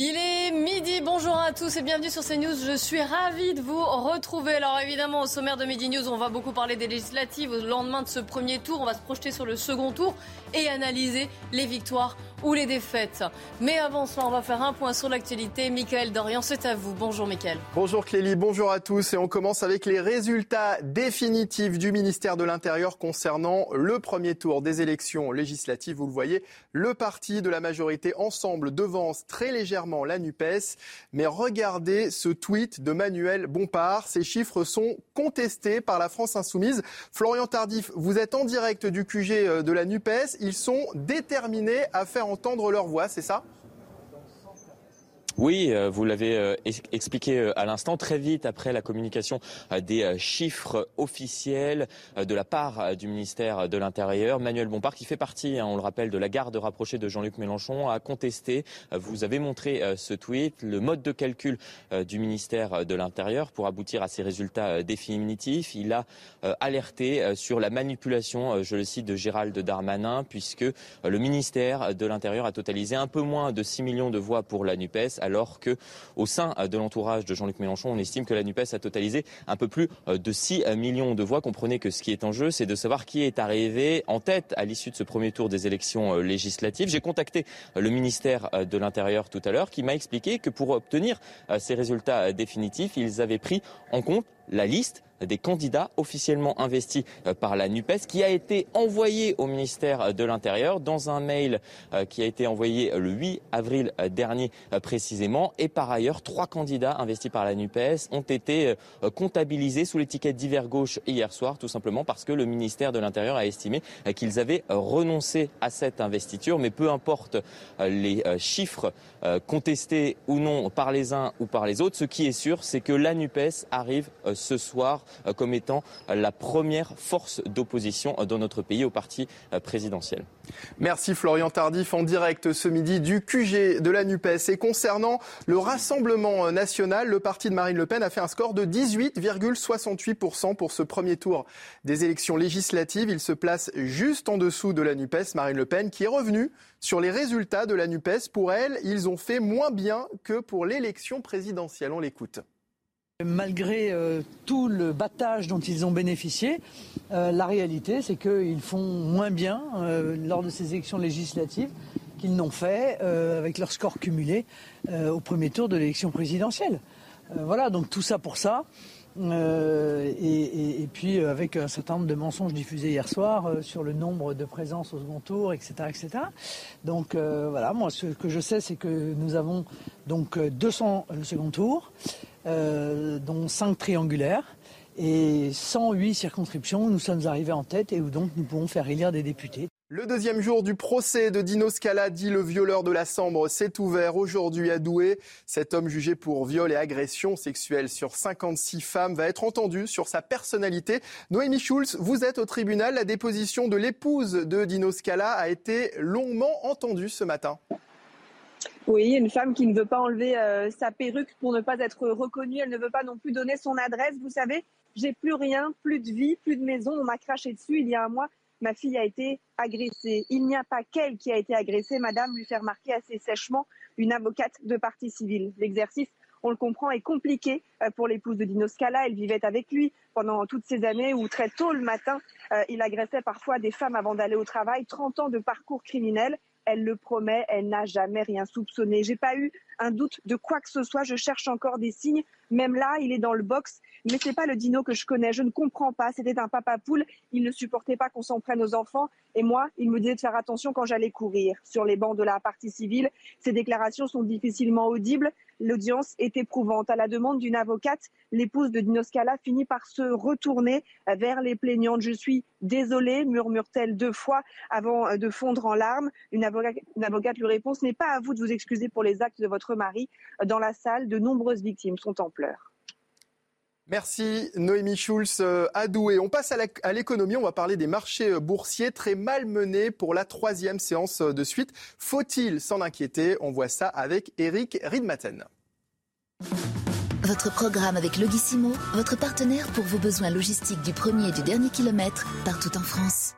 Il est midi, bonjour à tous et bienvenue sur CNews. Je suis ravie de vous retrouver. Alors évidemment, au sommaire de Midi News, on va beaucoup parler des législatives. Au lendemain de ce premier tour, on va se projeter sur le second tour et analyser les victoires ou les défaites. Mais avant cela, on va faire un point sur l'actualité. Michael Dorian, c'est à vous. Bonjour Michael. Bonjour Clélie, bonjour à tous. Et on commence avec les résultats définitifs du ministère de l'Intérieur concernant le premier tour des élections législatives. Vous le voyez, le parti de la majorité Ensemble devance très légèrement la NUPES. Mais regardez ce tweet de Manuel Bompard. Ces chiffres sont contestés par la France Insoumise. Florian Tardif, vous êtes en direct du QG de la NUPES. Ils sont déterminés à faire entendre leur voix, c'est ça? Oui, euh, vous l'avez euh, expliqué euh, à l'instant, très vite après la communication des chiffres officiels de la part du ministère de l'Intérieur, Manuel Bompard, qui fait partie, hein, on le rappelle, de la garde rapprochée de Jean-Luc Mélenchon, a contesté, vous avez montré ce tweet, le mode de calcul du ministère de l'Intérieur pour aboutir à ces résultats définitifs. Il a alerté sur la manipulation, je le cite, de Gérald Darmanin, puisque le ministère de l'Intérieur a totalisé un peu moins de 6 millions de voix pour la NUPES alors que au sein de l'entourage de Jean-Luc Mélenchon, on estime que la NUPES a totalisé un peu plus de 6 millions de voix. Comprenez que ce qui est en jeu, c'est de savoir qui est arrivé en tête à l'issue de ce premier tour des élections législatives. J'ai contacté le ministère de l'Intérieur tout à l'heure qui m'a expliqué que pour obtenir ces résultats définitifs, ils avaient pris en compte la liste des candidats officiellement investis par la NUPES qui a été envoyé au ministère de l'Intérieur dans un mail qui a été envoyé le 8 avril dernier précisément. Et par ailleurs, trois candidats investis par la NUPES ont été comptabilisés sous l'étiquette divers gauche hier soir, tout simplement parce que le ministère de l'Intérieur a estimé qu'ils avaient renoncé à cette investiture. Mais peu importe les chiffres contestés ou non par les uns ou par les autres, ce qui est sûr, c'est que la NUPES arrive ce soir comme étant la première force d'opposition dans notre pays au parti présidentiel. Merci Florian Tardif en direct ce midi du QG de la NUPES. Et concernant le Rassemblement national, le parti de Marine Le Pen a fait un score de 18,68% pour ce premier tour des élections législatives. Il se place juste en dessous de la NUPES, Marine Le Pen, qui est revenue sur les résultats de la NUPES. Pour elle, ils ont fait moins bien que pour l'élection présidentielle. On l'écoute. Malgré euh, tout le battage dont ils ont bénéficié, euh, la réalité, c'est qu'ils font moins bien euh, lors de ces élections législatives qu'ils n'ont fait avec leur score cumulé au premier tour de l'élection présidentielle. voilà, donc tout ça pour ça. Et, puis avec un certain nombre de mensonges diffusés hier soir sur le nombre de présences au second tour, etc. etc. Donc voilà, moi ce que je sais, c'est que nous avons donc 200 le second tour. Euh, dont 5 triangulaires et 108 circonscriptions. Nous sommes arrivés en tête et où donc nous pouvons faire élire des députés. Le deuxième jour du procès de Dino Scala, dit le violeur de la Sambre, s'est ouvert aujourd'hui à Douai. Cet homme jugé pour viol et agression sexuelle sur 56 femmes va être entendu sur sa personnalité. Noémie Schulz, vous êtes au tribunal. La déposition de l'épouse de Dino Scala a été longuement entendue ce matin. Oui, une femme qui ne veut pas enlever euh, sa perruque pour ne pas être reconnue. Elle ne veut pas non plus donner son adresse. Vous savez, j'ai plus rien, plus de vie, plus de maison. On m'a craché dessus. Il y a un mois, ma fille a été agressée. Il n'y a pas qu'elle qui a été agressée. Madame lui fait remarquer assez sèchement une avocate de partie civile. L'exercice, on le comprend, est compliqué euh, pour l'épouse de Dino Scala. Elle vivait avec lui pendant toutes ces années où très tôt le matin, euh, il agressait parfois des femmes avant d'aller au travail. 30 ans de parcours criminel elle le promet, elle n'a jamais rien soupçonné. J'ai pas eu un doute de quoi que ce soit. Je cherche encore des signes Même là, il est dans le box, mais c'est pas le dino que je connais. Je ne comprends pas. C'était un papa poule. Il ne supportait pas qu'on s'en prenne aux enfants. Et moi, il me disait de faire attention quand j'allais courir sur les bancs de la partie civile. Ces déclarations sont difficilement audibles. L'audience est éprouvante. À la demande d'une avocate, l'épouse de Dino Scala finit par se retourner vers les plaignantes. Je suis désolée, murmure-t-elle deux fois avant de fondre en larmes. Une avocate, une avocate lui répond, ce n'est pas à vous de vous excuser pour les actes de votre mari. Dans la salle, de nombreuses victimes sont en pleurs. Merci Noémie Schulz euh, à Douai. On passe à l'économie, on va parler des marchés euh, boursiers très mal menés pour la troisième séance euh, de suite. Faut-il s'en inquiéter? On voit ça avec Eric Riedmaten. Votre programme avec Logissimo, votre partenaire pour vos besoins logistiques du premier et du dernier kilomètre partout en France.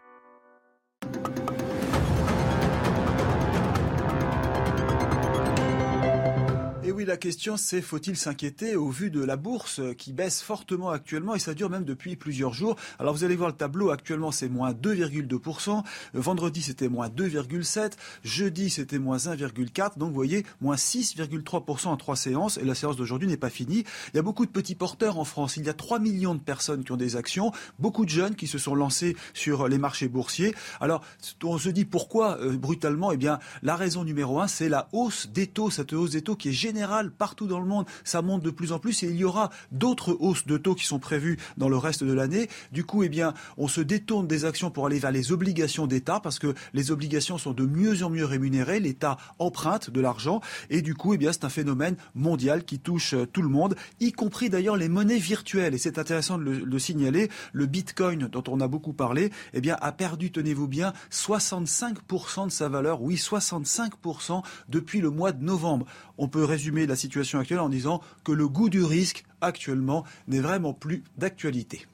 Et oui, la question c'est faut-il s'inquiéter au vu de la bourse qui baisse fortement actuellement et ça dure même depuis plusieurs jours. Alors vous allez voir le tableau, actuellement c'est moins 2,2%, vendredi c'était moins 2,7%, jeudi c'était moins 1,4%, donc vous voyez moins 6,3% en trois séances. Et la séance d'aujourd'hui n'est pas finie. Il y a beaucoup de petits porteurs en France, il y a 3 millions de personnes qui ont des actions, beaucoup de jeunes qui se sont lancés sur les marchés boursiers. Alors on se dit pourquoi euh, brutalement Eh bien la raison numéro un c'est la hausse des taux, cette hausse des taux qui est générale partout dans le monde. Ça monte de plus en plus et il y aura d'autres hausses de taux qui sont prévues dans le reste de l'année. Du coup, eh bien, on se détourne des actions pour aller vers les obligations d'État parce que les obligations sont de mieux en mieux rémunérées. L'État emprunte de l'argent et du coup, eh bien, c'est un phénomène mondial qui touche euh, tout le monde, y compris d'ailleurs les monnaies virtuelles. Et c'est intéressant de le, signaler. Le Bitcoin, dont on a beaucoup parlé, eh bien, a perdu, tenez-vous bien, 65% de sa valeur. Oui, 65% depuis le mois de novembre. On peut résumer la situation actuelle en disant que le goût du risque actuellement n'est vraiment plus d'actualité.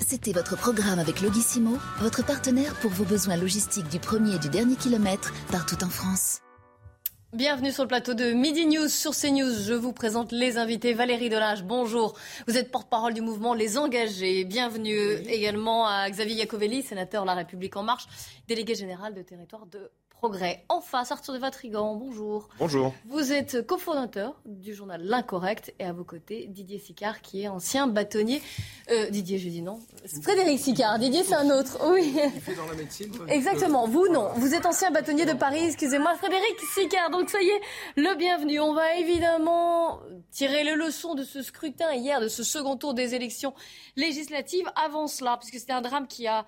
C'était votre programme avec Logissimo, votre partenaire pour vos besoins logistiques du premier et du dernier kilomètre partout en France. Bienvenue sur le plateau de Midi News sur CNews. Je vous présente les invités. Valérie Delage, bonjour. Vous êtes porte-parole du mouvement Les Engagés. Bienvenue également à Xavier Iacovelli, sénateur La République En Marche, délégué général de territoire de Progrès. En face, Arthur de Vatrigan, bonjour. Bonjour. Vous êtes cofondateur du journal L'Incorrect et à vos côtés, Didier Sicard, qui est ancien bâtonnier. Euh, Didier, je dis non. Frédéric Sicard. Didier, c'est un autre. Oui. Il fait dans la médecine. Exactement. Vous, non. Vous êtes ancien bâtonnier de Paris, excusez-moi. Frédéric Sicard. Donc, ça y est, le bienvenu. On va évidemment tirer les leçons de ce scrutin hier, de ce second tour des élections législatives. Avant cela, puisque c'était un drame qui a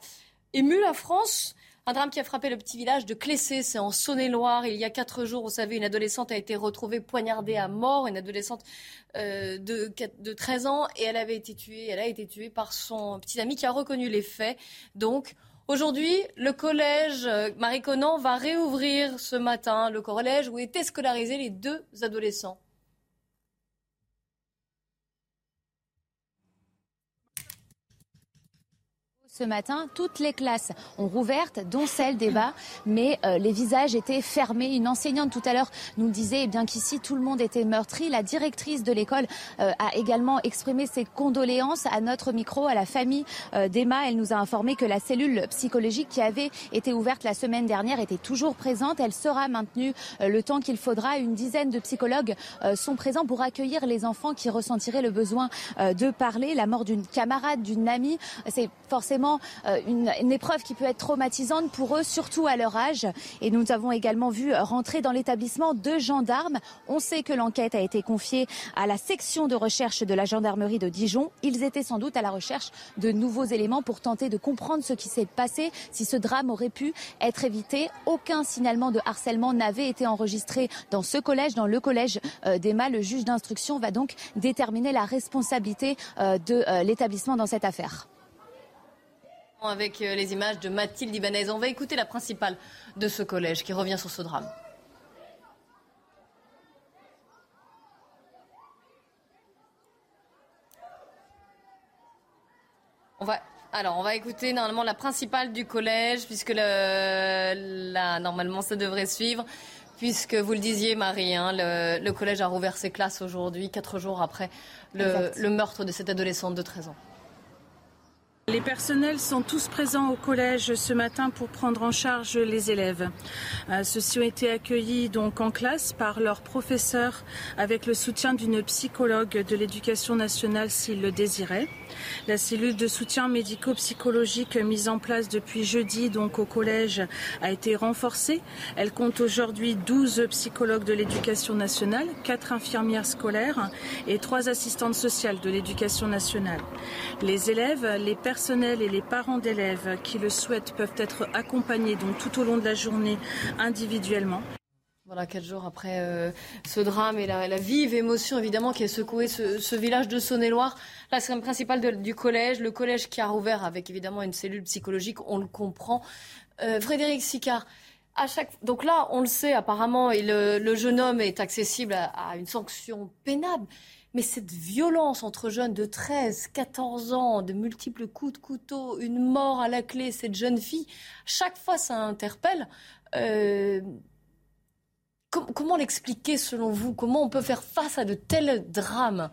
ému la France. Un drame qui a frappé le petit village de Clessé, c'est en Saône-et-Loire. Il y a quatre jours, vous savez, une adolescente a été retrouvée poignardée à mort, une adolescente euh, de, de 13 ans, et elle avait été tuée, elle a été tuée par son petit ami qui a reconnu les faits. Donc, Aujourd'hui, le collège euh, Marie Conan va réouvrir ce matin le collège où étaient scolarisés les deux adolescents. Ce matin, toutes les classes ont rouvert, dont celle des bas, mais euh, les visages étaient fermés. Une enseignante tout à l'heure nous disait eh bien qu'ici tout le monde était meurtri. La directrice de l'école euh, a également exprimé ses condoléances à notre micro, à la famille euh, d'Emma. Elle nous a informé que la cellule psychologique qui avait été ouverte la semaine dernière était toujours présente. Elle sera maintenue le temps qu'il faudra. Une dizaine de psychologues sont présents pour accueillir les enfants qui ressentiraient le besoin de parler. La mort d'une camarade, d'une amie, c'est forcément euh, une, épreuve qui peut être traumatisante pour eux, surtout à leur âge. Et nous avons également vu rentrer dans l'établissement deux gendarmes. On sait que l'enquête a été confiée à la section de recherche de la gendarmerie de Dijon. Ils étaient sans doute à la recherche de nouveaux éléments pour tenter de comprendre ce qui s'est passé, si ce drame aurait pu être évité. Aucun signalement de harcèlement n'avait été enregistré dans ce collège, dans le collège euh, d'Emma. Le juge d'instruction va donc déterminer la responsabilité euh, de l'établissement dans cette affaire avec euh, les images de Mathilde Ibanez. On va écouter la principale de ce collège qui revient sur ce drame. On va, alors, on va écouter normalement la principale du collège, puisque le, là, normalement, ça devrait suivre. Puisque vous le disiez, Marie, hein, le, collège a rouvert ses classes aujourd'hui, quatre jours après le, le meurtre de cette adolescente de 13 ans. Les personnels sont tous présents au collège ce matin pour prendre en charge les élèves. Euh, ceux-ci ont été accueillis donc en classe par leurs professeurs avec le soutien d'une psychologue de l'éducation nationale s'ils le désiraient. La cellule de soutien médico-psychologique mise en place depuis jeudi donc au collège a été renforcée. Elle compte aujourd'hui 12 psychologues de l'éducation nationale, 4 infirmières scolaires et 3 assistantes sociales de l'éducation nationale. Les élèves, les et les parents d'élèves qui le souhaitent peuvent être accompagnés donc tout au long de la journée individuellement. Voilà, quatre jours après euh, ce drame et la, vive émotion évidemment qui a secoué ce, village de Saône-et-Loire. La scène principale du collège, le collège qui a rouvert avec évidemment une cellule psychologique, on le comprend. Euh, Frédéric Sicard, à donc là, on le sait apparemment, et le, jeune homme est accessible à une sanction pénable. Mais cette violence entre jeunes de 13, 14 ans, de multiples coups de couteau, une mort à la clé, cette jeune fille, chaque fois ça interpelle. Euh, comment l'expliquer selon vous? Comment on peut faire face à de tels drames?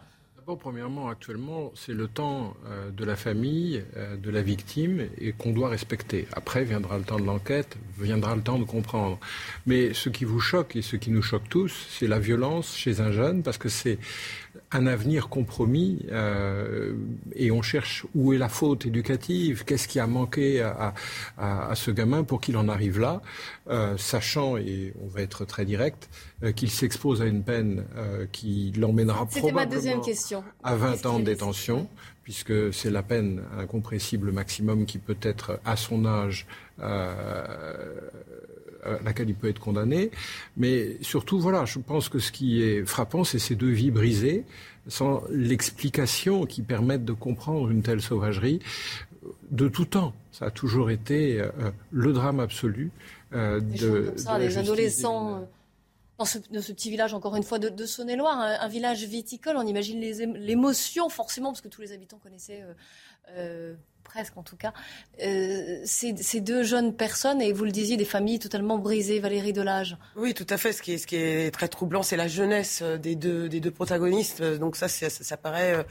Premièrement, actuellement, c'est le temps euh, de la famille, euh, de la victime, et qu'on doit respecter. Après viendra le temps de l'enquête, viendra le temps de comprendre. Mais ce qui vous choque et ce qui nous choque tous, c'est la violence chez un jeune, parce que c'est un avenir compromis euh, et on cherche où est la faute éducative, qu'est-ce qui a manqué à, ce gamin pour qu'il en arrive là, sachant, et on va être très direct, qu'il s'expose à une peine qui l'emmènera probablement... ma deuxième question à 20 ans de détention, puisque c'est la peine incompressible maximum qui peut être à son âge euh, à laquelle il peut être condamné. Mais surtout, voilà, je pense que ce qui est frappant, c'est ces deux vies brisées, sans l'explication qui permette de comprendre une telle sauvagerie de tout temps. Ça a toujours été euh, le drame absolu euh, de, des adolescents dans ce, petit village, encore une fois, de, Saône-et-Loire, un, village viticole. On imagine l'émotion, forcément, parce que tous les habitants connaissaient, euh, euh, presque en tout cas, euh, ces, deux jeunes personnes, et vous le disiez, des familles totalement brisées, Valérie Delage. Oui, tout à fait. Ce qui est, ce qui est très troublant, c'est la jeunesse des deux, des deux protagonistes. Donc ça, ça, ça paraît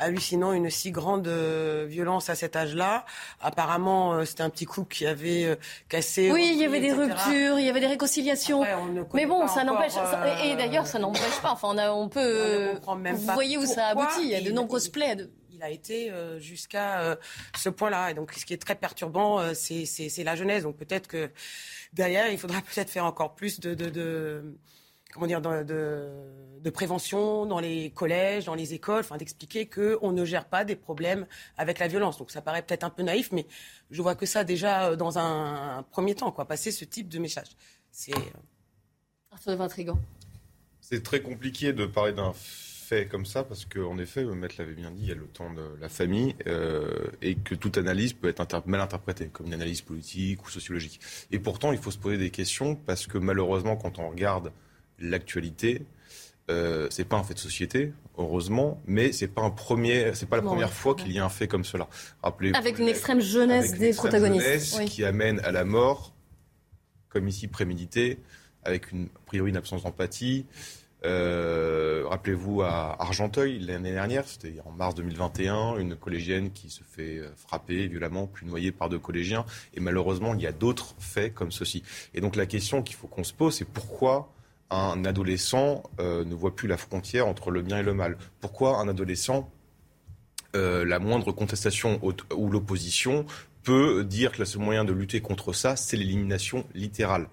hallucinant une si grande euh, violence à cet âge-là. Apparemment, euh, c'était un petit couple qui avait euh, cassé. Oui, il y avait des ruptures, il y avait des réconciliations. Mais bon, ça n'empêche. et d'ailleurs, ça n'empêche pas. Enfin, on, peut. vous voyez où ça aboutit. Il y a de nombreuses plaies. Il a été jusqu'à ce point-là. Et donc, ce qui est très perturbant, c'est la jeunesse. Donc, peut-être que derrière, il faudra peut-être faire encore plus de, de, de comment dire, de, prévention dans les collèges, dans les écoles, enfin d'expliquer qu'on ne gère pas des problèmes avec la violence. Donc ça paraît peut-être un peu naïf, mais je vois que ça déjà euh, dans un, premier temps, quoi, passer ce type de message. C'est intrigant. C'est très compliqué de parler d'un fait comme ça parce qu'en effet, Maître l'avait bien dit, il y a le temps de la famille euh, et que toute analyse peut être mal interprétée comme une analyse politique ou sociologique. Et pourtant, il faut se poser des questions parce que malheureusement, quand on regarde l'actualité. Euh, c'est pas un fait de société, heureusement, mais c'est pas un premier, c'est pas la première fois qu'il y a un fait comme cela. Rappelez avec une extrême jeunesse des protagonistes, qui amène à la mort, comme ici prémédité, avec une a priori une absence d'empathie. Euh, rappelez-vous à Argenteuil l'année dernière, c'était en mars 2021, une collégienne qui se fait euh, frapper violemment, puis noyer par deux collégiens. Et malheureusement, il y a d'autres faits comme ceci. Et donc la question qu'il faut qu'on se pose, c'est pourquoi un adolescent euh, ne voit plus la frontière entre le bien et le mal? Pourquoi un adolescent, la moindre contestation ou l'opposition, peut dire que le seul moyen de lutter contre ça, c'est l'élimination littérale?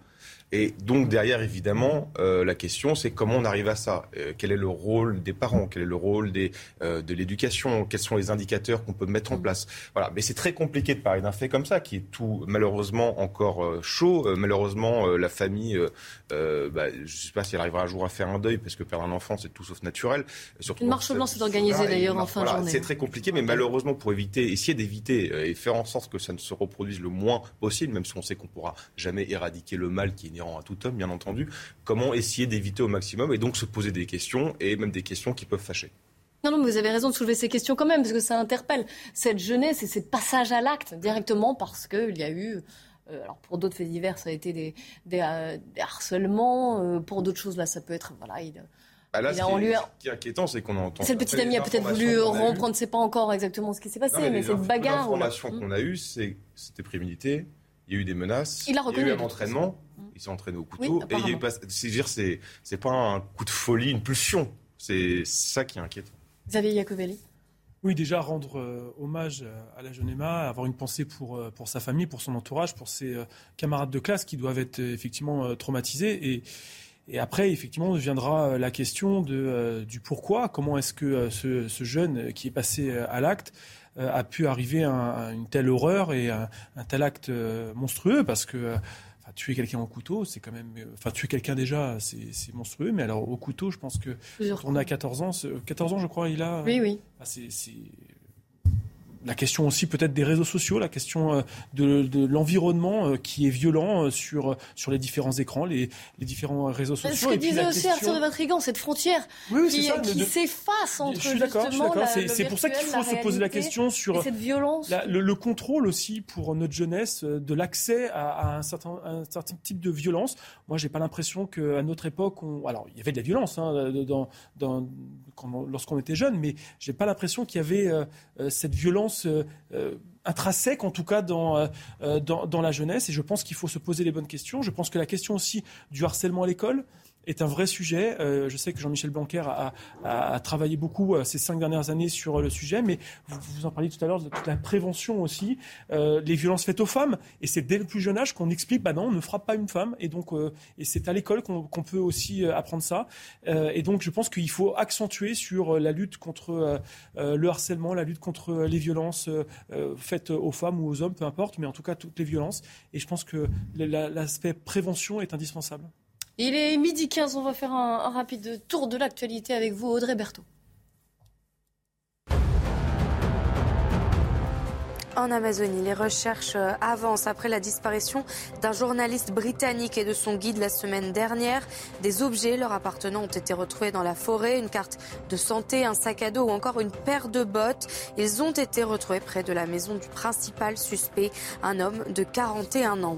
Et donc derrière, évidemment, euh, la question, c'est comment on arrive à ça? Euh, Quel est le rôle des parents? Quel est le rôle des, euh, de l'éducation? Quels sont les indicateurs qu'on peut mettre en mm. place? Voilà. Mais c'est très compliqué de parler d'un fait comme ça, qui est tout malheureusement encore chaud. malheureusement, la famille, bah, je ne sais pas si elle arrivera un jour à faire un deuil, parce que perdre un enfant, c'est tout sauf naturel. Surtout Une marche blanche est organisée d'ailleurs en fin de journée. C'est très compliqué, mais malheureusement, pour éviter, essayer d'éviter et faire en sorte que ça ne se reproduise le moins possible, même si on sait qu'on pourra jamais éradiquer le mal qui est à tout homme, bien entendu. Comment essayer d'éviter au maximum et donc se poser des questions et même des questions qui peuvent fâcher. Non, non, mais vous avez raison de soulever ces questions quand même, parce que ça interpelle cette jeunesse et ces passages à l'acte directement parce qu'il y a eu. Euh, alors pour d'autres faits divers, ça a été des, des, euh, harcèlements. Euh, pour d'autres choses, là, ça peut être. Voilà, il, Bah là, ce, qui est, inquiétant, c'est qu'on entend. Cette petite amie a peut-être voulu rompre, on ne sait pas encore exactement ce qui s'est passé, mais, cette bagarre. L'information qu'on a eue, c'est c'était prémédité. Il y a eu des menaces. Il a reconnu. Il y a eu un entraînement. Il s'est entraîné au couteau. et il pas, c'est dire, c'est, c'est pas un coup de folie, une pulsion. C'est ça qui est inquiétant. Xavier Iacovelli. Oui, déjà rendre euh, hommage à la jeune Emma, avoir une pensée pour, euh, pour sa famille, pour son entourage, pour ses euh, camarades de classe qui doivent être effectivement traumatisés. Et, et après, effectivement, viendra la question de, du pourquoi. Comment est-ce que ce, ce, jeune qui est passé à l'acte a pu arriver à, une telle horreur et à un tel acte monstrueux? Parce que tuer quelqu'un au couteau, c'est quand même. Enfin, tuer quelqu'un déjà, c'est monstrueux. Mais alors, au couteau, je pense que. on a 14 ans. 14 ans, je crois, il a. Oui, oui. c'est la question aussi peut-être des réseaux sociaux, la question euh, de, l'environnement euh, qui est violent euh, sur, sur les différents écrans, les, les différents réseaux sociaux. Ce que disait aussi Arthur de Vatrigan, cette frontière qui, s'efface entre je suis justement C'est pour ça qu'il faut se poser la question sur cette violence. le, contrôle aussi pour notre jeunesse de l'accès à, un, certain, un certain type de violence. Moi, j'ai pas l'impression qu'à notre époque, on... alors il y avait de la violence hein, dans, dans, lorsqu'on était jeune, mais j'ai pas l'impression qu'il y avait cette violence euh, euh, intrinsèque, en tout cas euh, dans, la jeunesse. Et je pense qu'il faut se poser les bonnes questions. Je pense que la question aussi du harcèlement à l'école, est un vrai sujet. Euh, je sais que Jean-Michel Blanquer a, travaillé beaucoup euh, ces cinq dernières années sur euh, le sujet, mais vous, vous en parliez tout à l'heure de toute la prévention aussi, les violences faites aux femmes. Et c'est dès le plus jeune âge qu'on explique, bah non, on ne frappe pas une femme. Et donc, c'est à l'école qu'on peut aussi apprendre ça. et donc, je pense qu'il faut accentuer sur la lutte contre le harcèlement, la lutte contre les violences faites aux femmes ou aux hommes, peu importe, mais en tout cas toutes les violences. Et je pense que l'aspect prévention est indispensable. Il est midi 15, on va faire un, rapide tour de l'actualité avec vous, Audrey Berthaud. En Amazonie, les recherches euh, avancent après la disparition d'un journaliste britannique et de son guide la semaine dernière. Des objets leur appartenant ont été retrouvés dans la forêt, une carte de santé, un sac à dos ou encore une paire de bottes. Ils ont été retrouvés près de la maison du principal suspect, un homme de 41 ans.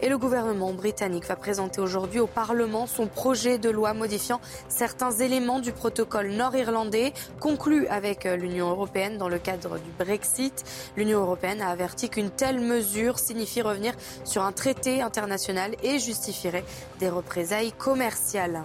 Et le gouvernement britannique va présenter aujourd'hui au Parlement son projet de loi modifiant certains éléments du protocole nord-irlandais conclu avec euh, l'Union européenne dans le cadre du Brexit. L'Union européenne a averti qu'une telle mesure signifie revenir sur un traité international et justifierait des représailles commerciales.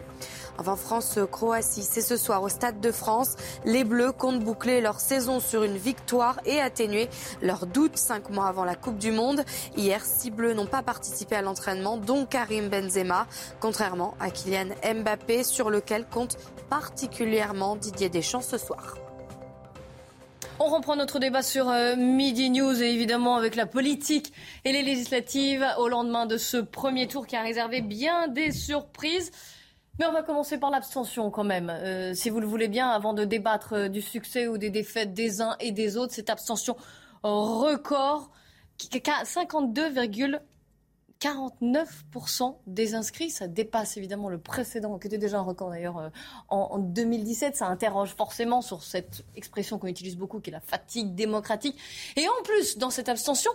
Enfin, France-Croatie, c'est ce soir au Stade de France. Les Bleus comptent boucler leur saison sur une victoire et atténuer leurs doutes cinq mois avant la Coupe du Monde. Hier, six Bleus n'ont pas participé à l'entraînement, dont Karim Benzema, contrairement à Kylian Mbappé, sur lequel compte particulièrement Didier Deschamps ce soir. On reprend notre débat sur euh, Midi News et évidemment avec la politique et les législatives au lendemain de ce premier tour qui a réservé bien des surprises. Mais on va commencer par l'abstention quand même, euh, si vous le voulez bien, avant de débattre euh, du succès ou des défaites des uns et des autres. Cette abstention record, 52,49% des inscrits, ça dépasse évidemment le précédent, qui était déjà un record d'ailleurs euh, en, 2017. Ça interroge forcément sur cette expression qu'on utilise beaucoup, qui est la fatigue démocratique. Et en plus, dans cette abstention,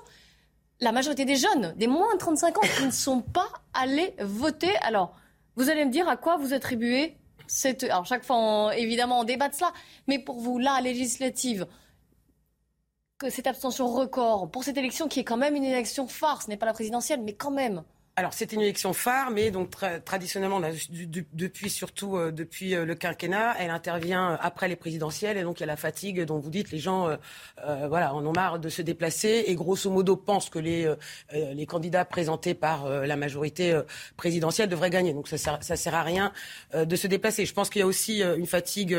la majorité des jeunes, des moins de 35 ans, qui ne sont pas allés voter. Alors, vous allez me dire à quoi vous attribuez cette... Alors chaque fois, évidemment, on débat de cela, mais pour vous, là, législative, que cette abstention record pour cette élection qui est quand même une élection phare, ce n'est pas la présidentielle, mais quand même. Alors c'est une élection phare, mais donc traditionnellement, depuis surtout euh, depuis euh, le quinquennat, elle intervient après les présidentielles et donc il y a la fatigue dont vous dites les gens, euh, voilà, en ont marre de se déplacer et grosso modo pensent que les les candidats présentés par la majorité présidentielle devraient gagner. Donc ça sert, ça sert à rien de se déplacer. Je pense qu'il y a aussi une fatigue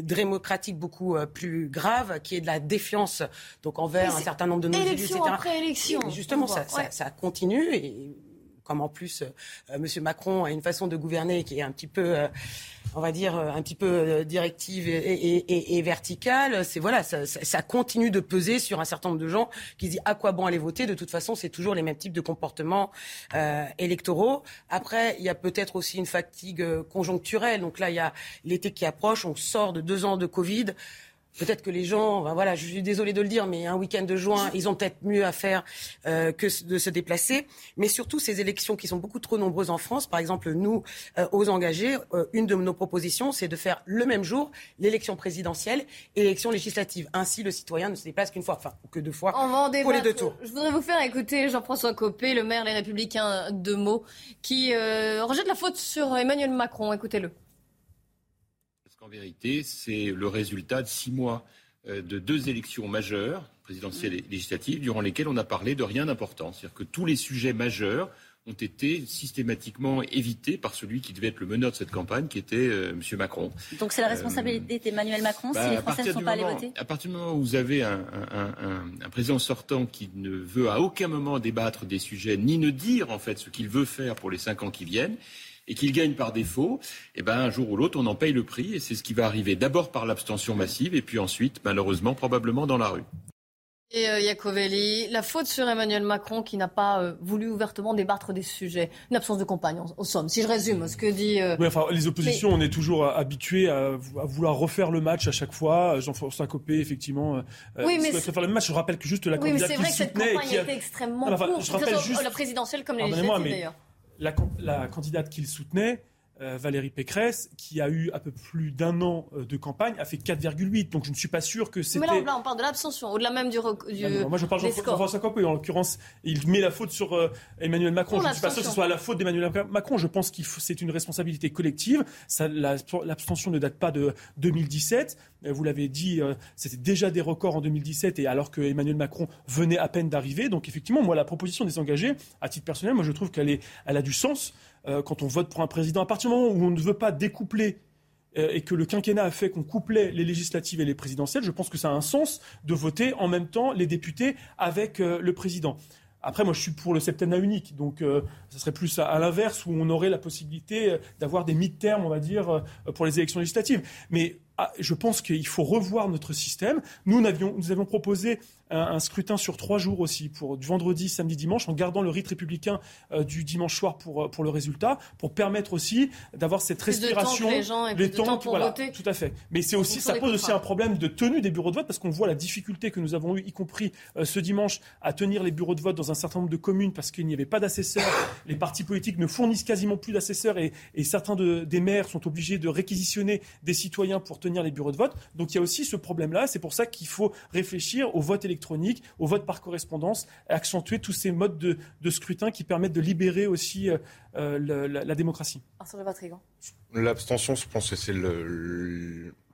démocratique beaucoup plus grave, qui est de la défiance donc envers un certain nombre de nos élus, etc. Après élection. justement, ça, ça continue et comme en plus euh, M. Macron a une façon de gouverner qui est un petit peu, euh, on va dire, euh, un petit peu directive et, verticale, c'est voilà, ça, continue de peser sur un certain nombre de gens qui se disent à quoi bon aller voter? De toute façon, c'est toujours les mêmes types de comportements électoraux. Après, il y a peut-être aussi une fatigue conjoncturelle. Donc là, il y a l'été qui approche, on sort de deux ans de Covid Peut-être que les gens, ben voilà, je suis désolée de le dire, mais un week-end de juin, ils ont peut-être mieux à faire euh, que de se déplacer. Mais surtout, ces élections qui sont beaucoup trop nombreuses en France, par exemple, nous, euh, aux engagés, euh, une de nos propositions, c'est de faire le même jour l'élection présidentielle et l'élection législative. Ainsi, le citoyen ne se déplace qu'une fois, enfin, que deux fois pour les deux tours. Je voudrais vous faire écouter Jean-François Copé, le maire Les Républicains de Meaux, qui rejette la faute sur Emmanuel Macron. Écoutez-le. En vérité, c'est le résultat de six mois euh, de deux élections majeures, présidentielles et législatives, durant lesquelles on n'a parlé de rien d'important. C'est-à-dire que tous les sujets majeurs ont été systématiquement évités par celui qui devait être le meneur de cette campagne, qui était euh, M. Macron. Donc c'est la responsabilité d'Emmanuel Macron si bah, les Français ne sont pas allés voter? À partir du moment où vous avez un, un, président sortant qui ne veut à aucun moment débattre des sujets, ni ne dire en fait ce qu'il veut faire pour les cinq ans qui viennent, et qu'il gagne par défaut, eh ben, un jour ou l'autre, on en paye le prix. Et c'est ce qui va arriver d'abord par l'abstention massive et puis ensuite, malheureusement, probablement dans la rue. Et euh, Iacovelli, la faute sur Emmanuel Macron qui n'a pas euh, voulu ouvertement débattre des sujets. Une absence de compagne, au somme. Si je résume ce que dit. Euh, oui, enfin, les oppositions, on est toujours habitués à, vouloir refaire le match à chaque fois. Jean-François Copé, effectivement. oui, mais. Faire le match, je rappelle que juste la oui, soutenait. C'est vrai que cette campagne a... était extrêmement ah, enfin, courte. Juste... La présidentielle comme les législatives d'ailleurs la, candidate qu'il soutenait, euh, Valérie Pécresse, qui a eu un peu plus d'un an euh, de campagne, a fait 4,8. Donc je ne suis pas sûr que c'était. Mais là, on parle de l'abstention, au-delà même du. du moi, je parle de Jean-François Copé. En l'occurrence, il met la faute sur euh, Emmanuel Macron. je ne suis pas sûr que ce soit la faute d'Emmanuel Macron. Je pense que c'est une responsabilité collective. L'abstention ne date pas de 2017. Vous l'avez dit, c'était déjà des records en 2017, et alors que Emmanuel Macron venait à peine d'arriver. Donc effectivement, moi, la proposition des engagés, à titre personnel, moi, je trouve qu'elle elle a du sens. Euh, quand on vote pour un président. À partir du moment où on ne veut pas découpler euh, et que le quinquennat a fait qu'on couplait les législatives et les présidentielles, je pense que ça a un sens de voter en même temps les députés avec euh, le président. Après, moi, je suis pour le septennat unique, donc ça serait plus à, l'inverse où on aurait la possibilité d'avoir des mi-termes, on va dire, pour les élections législatives. Mais ah, je pense qu'il faut revoir notre système. Nous, nous avions proposé un, scrutin sur trois jours aussi, pour du vendredi, samedi, dimanche, en gardant le rite républicain euh, du dimanche soir pour, euh, pour le résultat, pour permettre aussi d'avoir cette respiration. les gens aient plus de temps pour voter. Tout à fait. Mais c'est aussi, ça pose aussi un problème de tenue des bureaux de vote, parce qu'on voit la difficulté que nous avons eue, y compris euh, ce dimanche, à tenir les bureaux de vote dans un certain nombre de communes, parce qu'il n'y avait pas d'assesseurs. les partis politiques ne fournissent quasiment plus d'assesseurs, et, et, certains de, des maires sont obligés de réquisitionner des citoyens pour tenir les bureaux de vote. Donc il y a aussi ce problème-là. C'est pour ça qu'il faut réfléchir au vote électronique électronique, au vote par correspondance, accentuer tous ces modes de, scrutin qui permettent de libérer aussi euh, euh, la, démocratie. L'abstention, je pense que c'est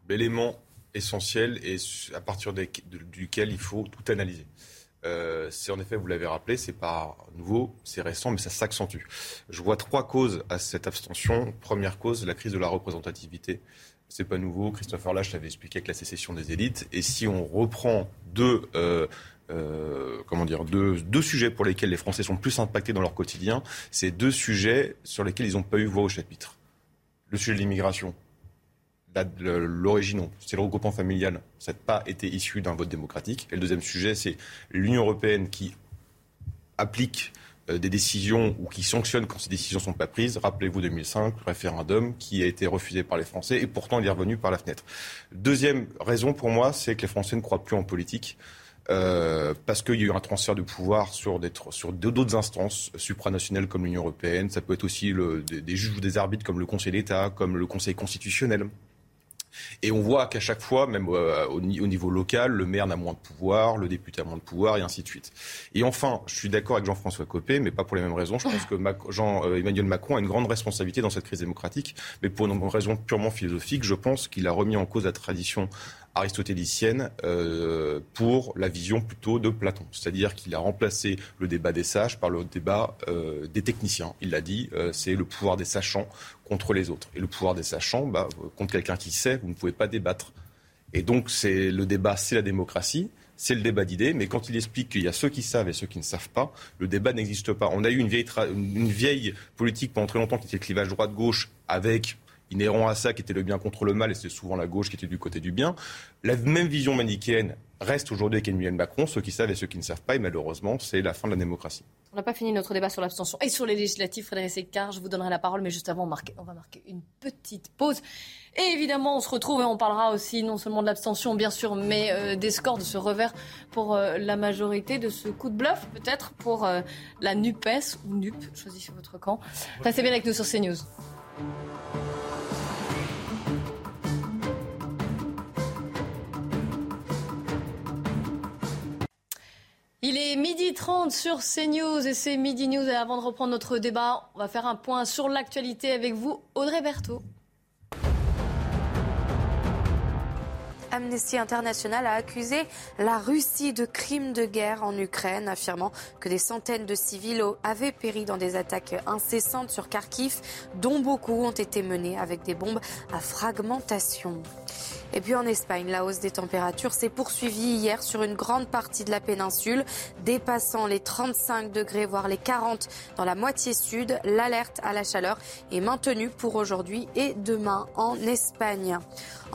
l'élément essentiel et à partir duquel il faut tout analyser. Euh, c'est en effet, vous l'avez rappelé, c'est pas nouveau, c'est récent, mais ça s'accentue. Je vois trois causes à cette abstention. Première cause, la crise de la représentativité c'est pas nouveau. Christopher Lash l'avait expliqué avec la sécession des élites. Et si on reprend deux, euh, euh, dire, deux, deux, sujets pour lesquels les Français sont plus impactés dans leur quotidien, c'est deux sujets sur lesquels ils n'ont pas eu voix au chapitre. Le sujet de l'immigration. L'origine, c'est le regroupement familial. Ça n'a pas été issu d'un vote démocratique. Et le deuxième sujet, c'est l'Union européenne qui applique des décisions ou qui sanctionnent quand ces décisions ne sont pas prises. Rappelez-vous 2005, le référendum qui a été refusé par les Français et pourtant il est revenu par la fenêtre. Deuxième raison pour moi, c'est que les Français ne croient plus en politique. Euh, parce qu'il y a eu un transfert de pouvoir sur d'autres instances supranationales comme l'Union européenne. Ça peut être aussi le, des, des, juges ou des arbitres comme le Conseil d'État, comme le Conseil constitutionnel. Et on voit qu'à chaque fois, même euh, au, niveau local, le maire n'a moins de pouvoir, le député a moins de pouvoir, et ainsi de suite. Et enfin, je suis d'accord avec Jean-François Copé, mais pas pour les mêmes raisons. Je pense que Jean, euh, Emmanuel Macron a une grande responsabilité dans cette crise démocratique, mais pour une raison purement philosophique, je pense qu'il a remis en cause la tradition aristotélicienne euh, pour la vision plutôt de Platon. C'est-à-dire qu'il a remplacé le débat des sages par le débat euh, des techniciens. Il l'a dit, euh, c'est le pouvoir des sachants contre les autres. Et le pouvoir des sachants, bah, contre quelqu'un qui sait, vous ne pouvez pas débattre. Et donc c'est le débat, c'est la démocratie c'est le débat d'idées, mais quand il explique qu'il y a ceux qui savent et ceux qui ne savent pas, le débat n'existe pas. On a eu une vieille, une vieille politique pendant très longtemps qui était le clivage droite-gauche avec inhérent à ça, qui était le bien contre le mal, et c'est souvent la gauche qui était du côté du bien. La même vision manichéenne reste aujourd'hui avec Emmanuel Macron, ceux qui savent et ceux qui ne savent pas, et malheureusement, c'est la fin de la démocratie. On n'a pas fini notre débat sur l'abstention et sur les législatives. Frédéric Sécard, je vous donnerai la parole, mais juste avant, on, va marquer une petite pause. Et évidemment, on se retrouve et on parlera aussi non seulement de l'abstention, bien sûr, mais euh, des scores, de ce revers pour euh, la majorité, de ce coup de bluff, peut-être, pour euh, la NUPES ou NUP, choisissez votre camp. Restez bien avec nous sur CNews. Il est midi 30 sur CNews et c'est Midi News. Et avant de reprendre notre débat, on va faire un point sur l'actualité avec vous, Audrey Berthaud. Amnesty International a accusé la Russie de crimes de guerre en Ukraine, affirmant que des centaines de civils avaient péri dans des attaques incessantes sur Kharkiv, dont beaucoup ont été menées avec des bombes à fragmentation. Et puis en Espagne, la hausse des températures s'est poursuivie hier sur une grande partie de la péninsule, dépassant les 35 degrés, voire les 40 dans la moitié sud. L'alerte à la chaleur est maintenue pour aujourd'hui et demain en Espagne.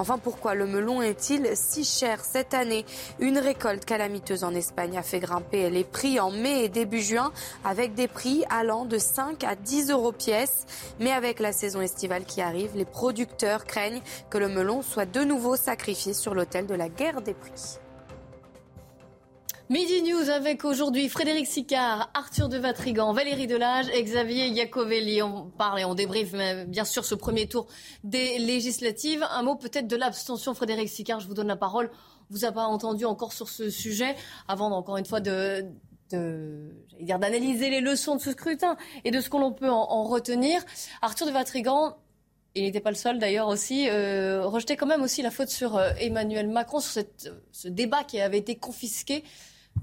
Enfin, pourquoi le melon est-il si cher cette année? Une récolte calamiteuse en Espagne a fait grimper les prix en mai et début juin avec des prix allant de 5 à 10 euros pièce. Mais avec la saison estivale qui arrive, les producteurs craignent que le melon soit de nouveau sacrifié sur l'autel de la guerre des prix. Midi News avec aujourd'hui Frédéric Sicard, Arthur de Vatrigan, Valérie Delage Xavier Iacovelli. On parle et on débriefe bien sûr ce premier tour des législatives. Un mot peut-être de l'abstention. Frédéric Sicard, je vous donne la parole. On vous a pas entendu encore sur ce sujet avant encore une fois de, d'analyser les leçons de ce scrutin et de ce qu'on peut en, retenir. Arthur de Vatrigan, il n'était pas le seul d'ailleurs aussi, euh, rejetait quand même aussi la faute sur euh, Emmanuel Macron, sur ce débat qui avait été confisqué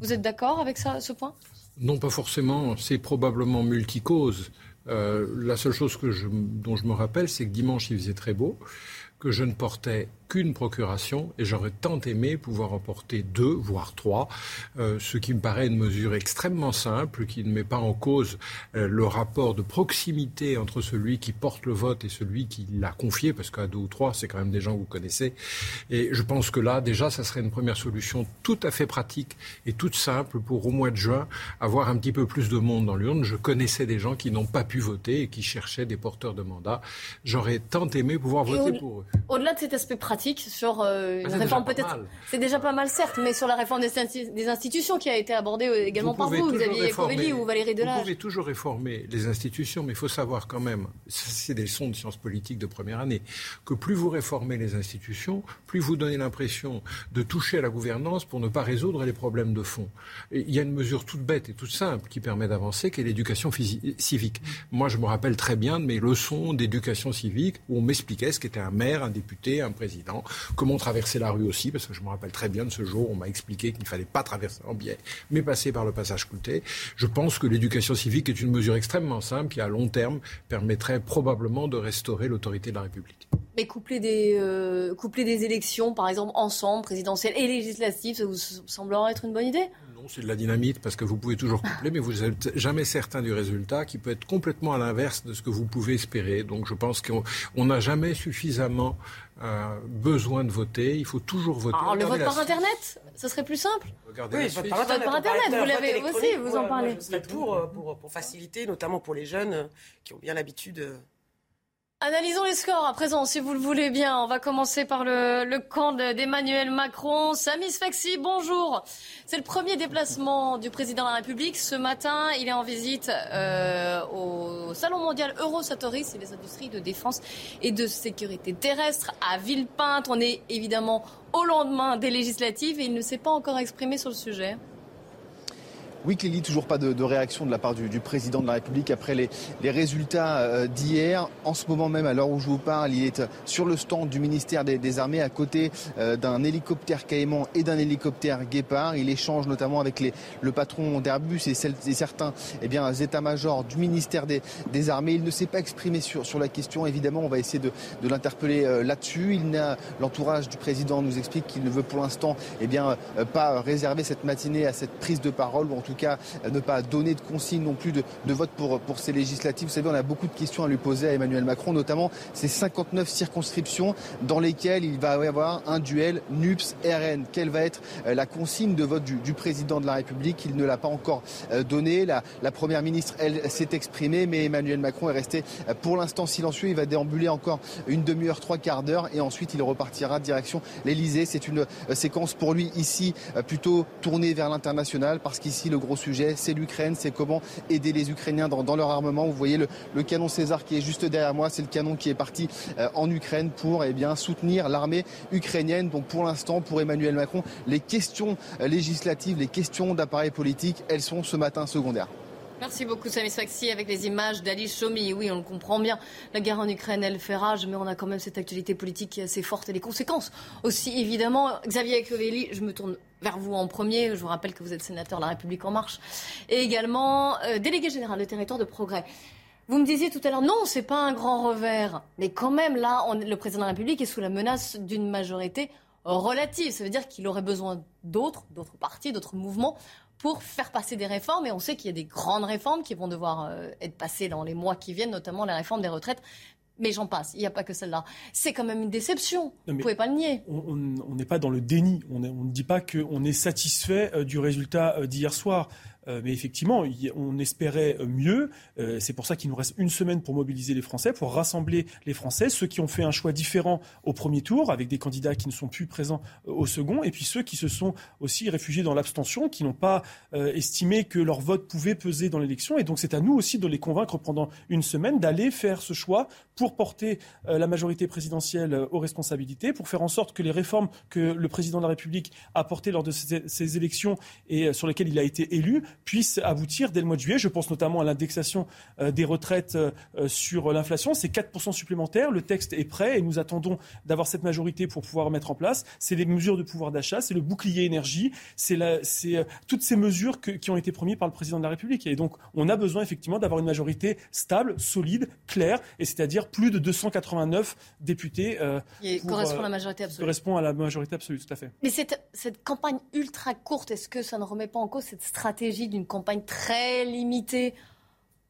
vous êtes d'accord avec ça, ce point? Non, pas forcément. C'est probablement multicause. Euh, la seule chose dont je me rappelle, c'est que dimanche, il faisait très beau, que je ne portais qu'une procuration et j'aurais tant aimé pouvoir en porter deux, voire trois, euh, ce qui me paraît une mesure extrêmement simple, qui ne met pas en cause euh, le rapport de proximité entre celui qui porte le vote et celui qui l'a confié, parce qu'à deux ou trois, c'est quand même des gens que vous connaissez. Et je pense que là, déjà, ça serait une première solution tout à fait pratique et toute simple pour au mois de juin avoir un petit peu plus de monde dans l'urne. Je connaissais des gens qui n'ont pas pu voter et qui cherchaient des porteurs de mandat. J'aurais tant aimé pouvoir voter pour eux. Au-delà de cet aspect pratique, sur euh, une réforme peut-être. C'est déjà pas mal, certes, mais sur la réforme des, institutions qui a été abordée euh, également par vous, Xavier Covelli ou Valérie Delage. Vous pouvez toujours réformer les institutions, mais il faut savoir quand même, c'est des leçons de sciences politiques de première année, que plus vous réformez les institutions, plus vous donnez l'impression de toucher à la gouvernance pour ne pas résoudre les problèmes de fond. il y a une mesure toute bête et toute simple qui permet d'avancer, qui est l'éducation civique. Moi, je me rappelle très bien de mes leçons d'éducation civique où on m'expliquait ce qu'était un maire, un député, un président comment traverser la rue aussi, parce que je me rappelle très bien de ce jour, où on m'a expliqué qu'il ne fallait pas traverser en biais, mais passer par le passage clouté. Je pense que l'éducation civique est une mesure extrêmement simple qui, à long terme, permettrait probablement de restaurer l'autorité de la République. Mais coupler des, euh, coupler des élections, par exemple, ensemble, présidentielles et législatives, ça vous semblerait être une bonne idée? C'est de la dynamite parce que vous pouvez toujours coupler, mais vous n'êtes jamais certain du résultat qui peut être complètement à l'inverse de ce que vous pouvez espérer. Donc je pense qu'on n'a jamais suffisamment euh, besoin de voter. Il faut toujours voter. Alors, le vote par Internet, ce serait plus simple Regardez oui, le vote par Internet, vous l'avez aussi, vous en parlez. Pour, euh, pour, pour, faciliter, notamment pour les jeunes euh, qui ont bien l'habitude Analysons les scores à présent, si vous le voulez bien. On va commencer par le, camp d'Emmanuel Macron. Samy Sfaxi, bonjour. C'est le premier déplacement du président de la République. Ce matin, il est en visite euh, au Salon mondial Eurosatoris et les industries de défense et de sécurité terrestre à Villepinte. On est évidemment au lendemain des législatives et il ne s'est pas encore exprimé sur le sujet. Oui, Clélie, toujours pas de, réaction de la part du, président de la République après les, résultats euh, d'hier. En ce moment même, à l'heure où je vous parle, il est sur le stand du ministère des, Armées à côté euh, d'un hélicoptère Caïman et d'un hélicoptère Guépard. Il échange notamment avec le patron d'Airbus et, certains eh bien, états-majors du ministère des, Armées. Il ne s'est pas exprimé sur, la question. Évidemment, on va essayer de, l'interpeller euh, là-dessus. L'entourage du président nous explique qu'il ne veut pour l'instant eh pas réserver cette matinée à cette prise de parole tout cas ne pas donner de consigne non plus de, vote pour, pour ces législatives. Vous savez, on a beaucoup de questions à lui poser à Emmanuel Macron, notamment ces 59 circonscriptions dans lesquelles il va y avoir un duel NUPS-RN. Quelle va être la consigne de vote du, président de la République? Il ne l'a pas encore donné. La, la première ministre, elle, s'est exprimée, mais Emmanuel Macron est resté pour l'instant silencieux. Il va déambuler encore une demi-heure, trois quarts d'heure, et ensuite il repartira direction l'Elysée. C'est une euh, séquence pour lui ici euh, plutôt tournée vers l'international, parce qu'ici le gros sujet, c'est l'Ukraine, c'est comment aider les Ukrainiens dans, leur armement. Vous voyez le, canon César qui est juste derrière moi, c'est le canon qui est parti euh, en Ukraine pour eh soutenir l'armée ukrainienne. Donc pour l'instant, pour Emmanuel Macron, les questions législatives, les questions d'appareil politique, elles sont ce matin secondaires. Merci beaucoup Samy Sfaxi avec les images d'Ali Chomi. Oui, on le comprend bien. La guerre en Ukraine, elle fait rage, mais on a quand même cette actualité politique assez forte et les conséquences aussi, évidemment. Xavier Ecovelli, je me tourne vers vous en premier. Je vous rappelle que vous êtes sénateur de La République En Marche et également euh, délégué général de territoire de progrès. Vous me disiez tout à l'heure, non, c'est pas un grand revers. Mais quand même, là, le président de la République est sous la menace d'une majorité relative. Ça veut dire qu'il aurait besoin d'autres, d'autres partis, d'autres mouvements pour faire passer des réformes. Et on sait qu'il y a des grandes réformes qui vont devoir euh, être passées dans les mois qui viennent, notamment la réforme des retraites. Mais j'en passe, il n'y a pas que celle-là. C'est quand même une déception, vous ne pouvez pas le nier. On n'est pas dans le déni, on ne dit pas qu'on est satisfait euh, du résultat euh, d'hier soir. Euh, mais effectivement, on espérait mieux. Euh, c'est pour ça qu'il nous reste une semaine pour mobiliser les Français, pour rassembler les Français, ceux qui ont fait un choix différent au premier tour, avec des candidats qui ne sont plus présents euh, au second, et puis ceux qui se sont aussi réfugiés dans l'abstention, qui n'ont pas estimé que leur vote pouvait peser dans l'élection. Et donc c'est à nous aussi de les convaincre pendant une semaine d'aller faire ce choix pour porter la majorité présidentielle aux responsabilités, pour faire en sorte que les réformes que le président de la République a portées lors de ces élections et sur lesquelles il a été élu puisse aboutir dès le mois de juillet. Je pense notamment à l'indexation euh, des retraites euh, sur l'inflation. C'est 4% supplémentaires. Le texte est prêt et nous attendons d'avoir cette majorité pour pouvoir mettre en place. C'est les mesures de pouvoir d'achat, c'est le bouclier énergie, c'est euh, toutes ces mesures qui ont été promises par le président de la République. Et donc, on a besoin effectivement d'avoir une majorité stable, solide, claire, et c'est-à-dire plus de 289 députés. qui correspond à la majorité absolue. Correspond à la majorité absolue, tout à fait. Mais cette, cette campagne ultra courte, est-ce que ça ne remet pas en cause cette stratégie d'une campagne très limitée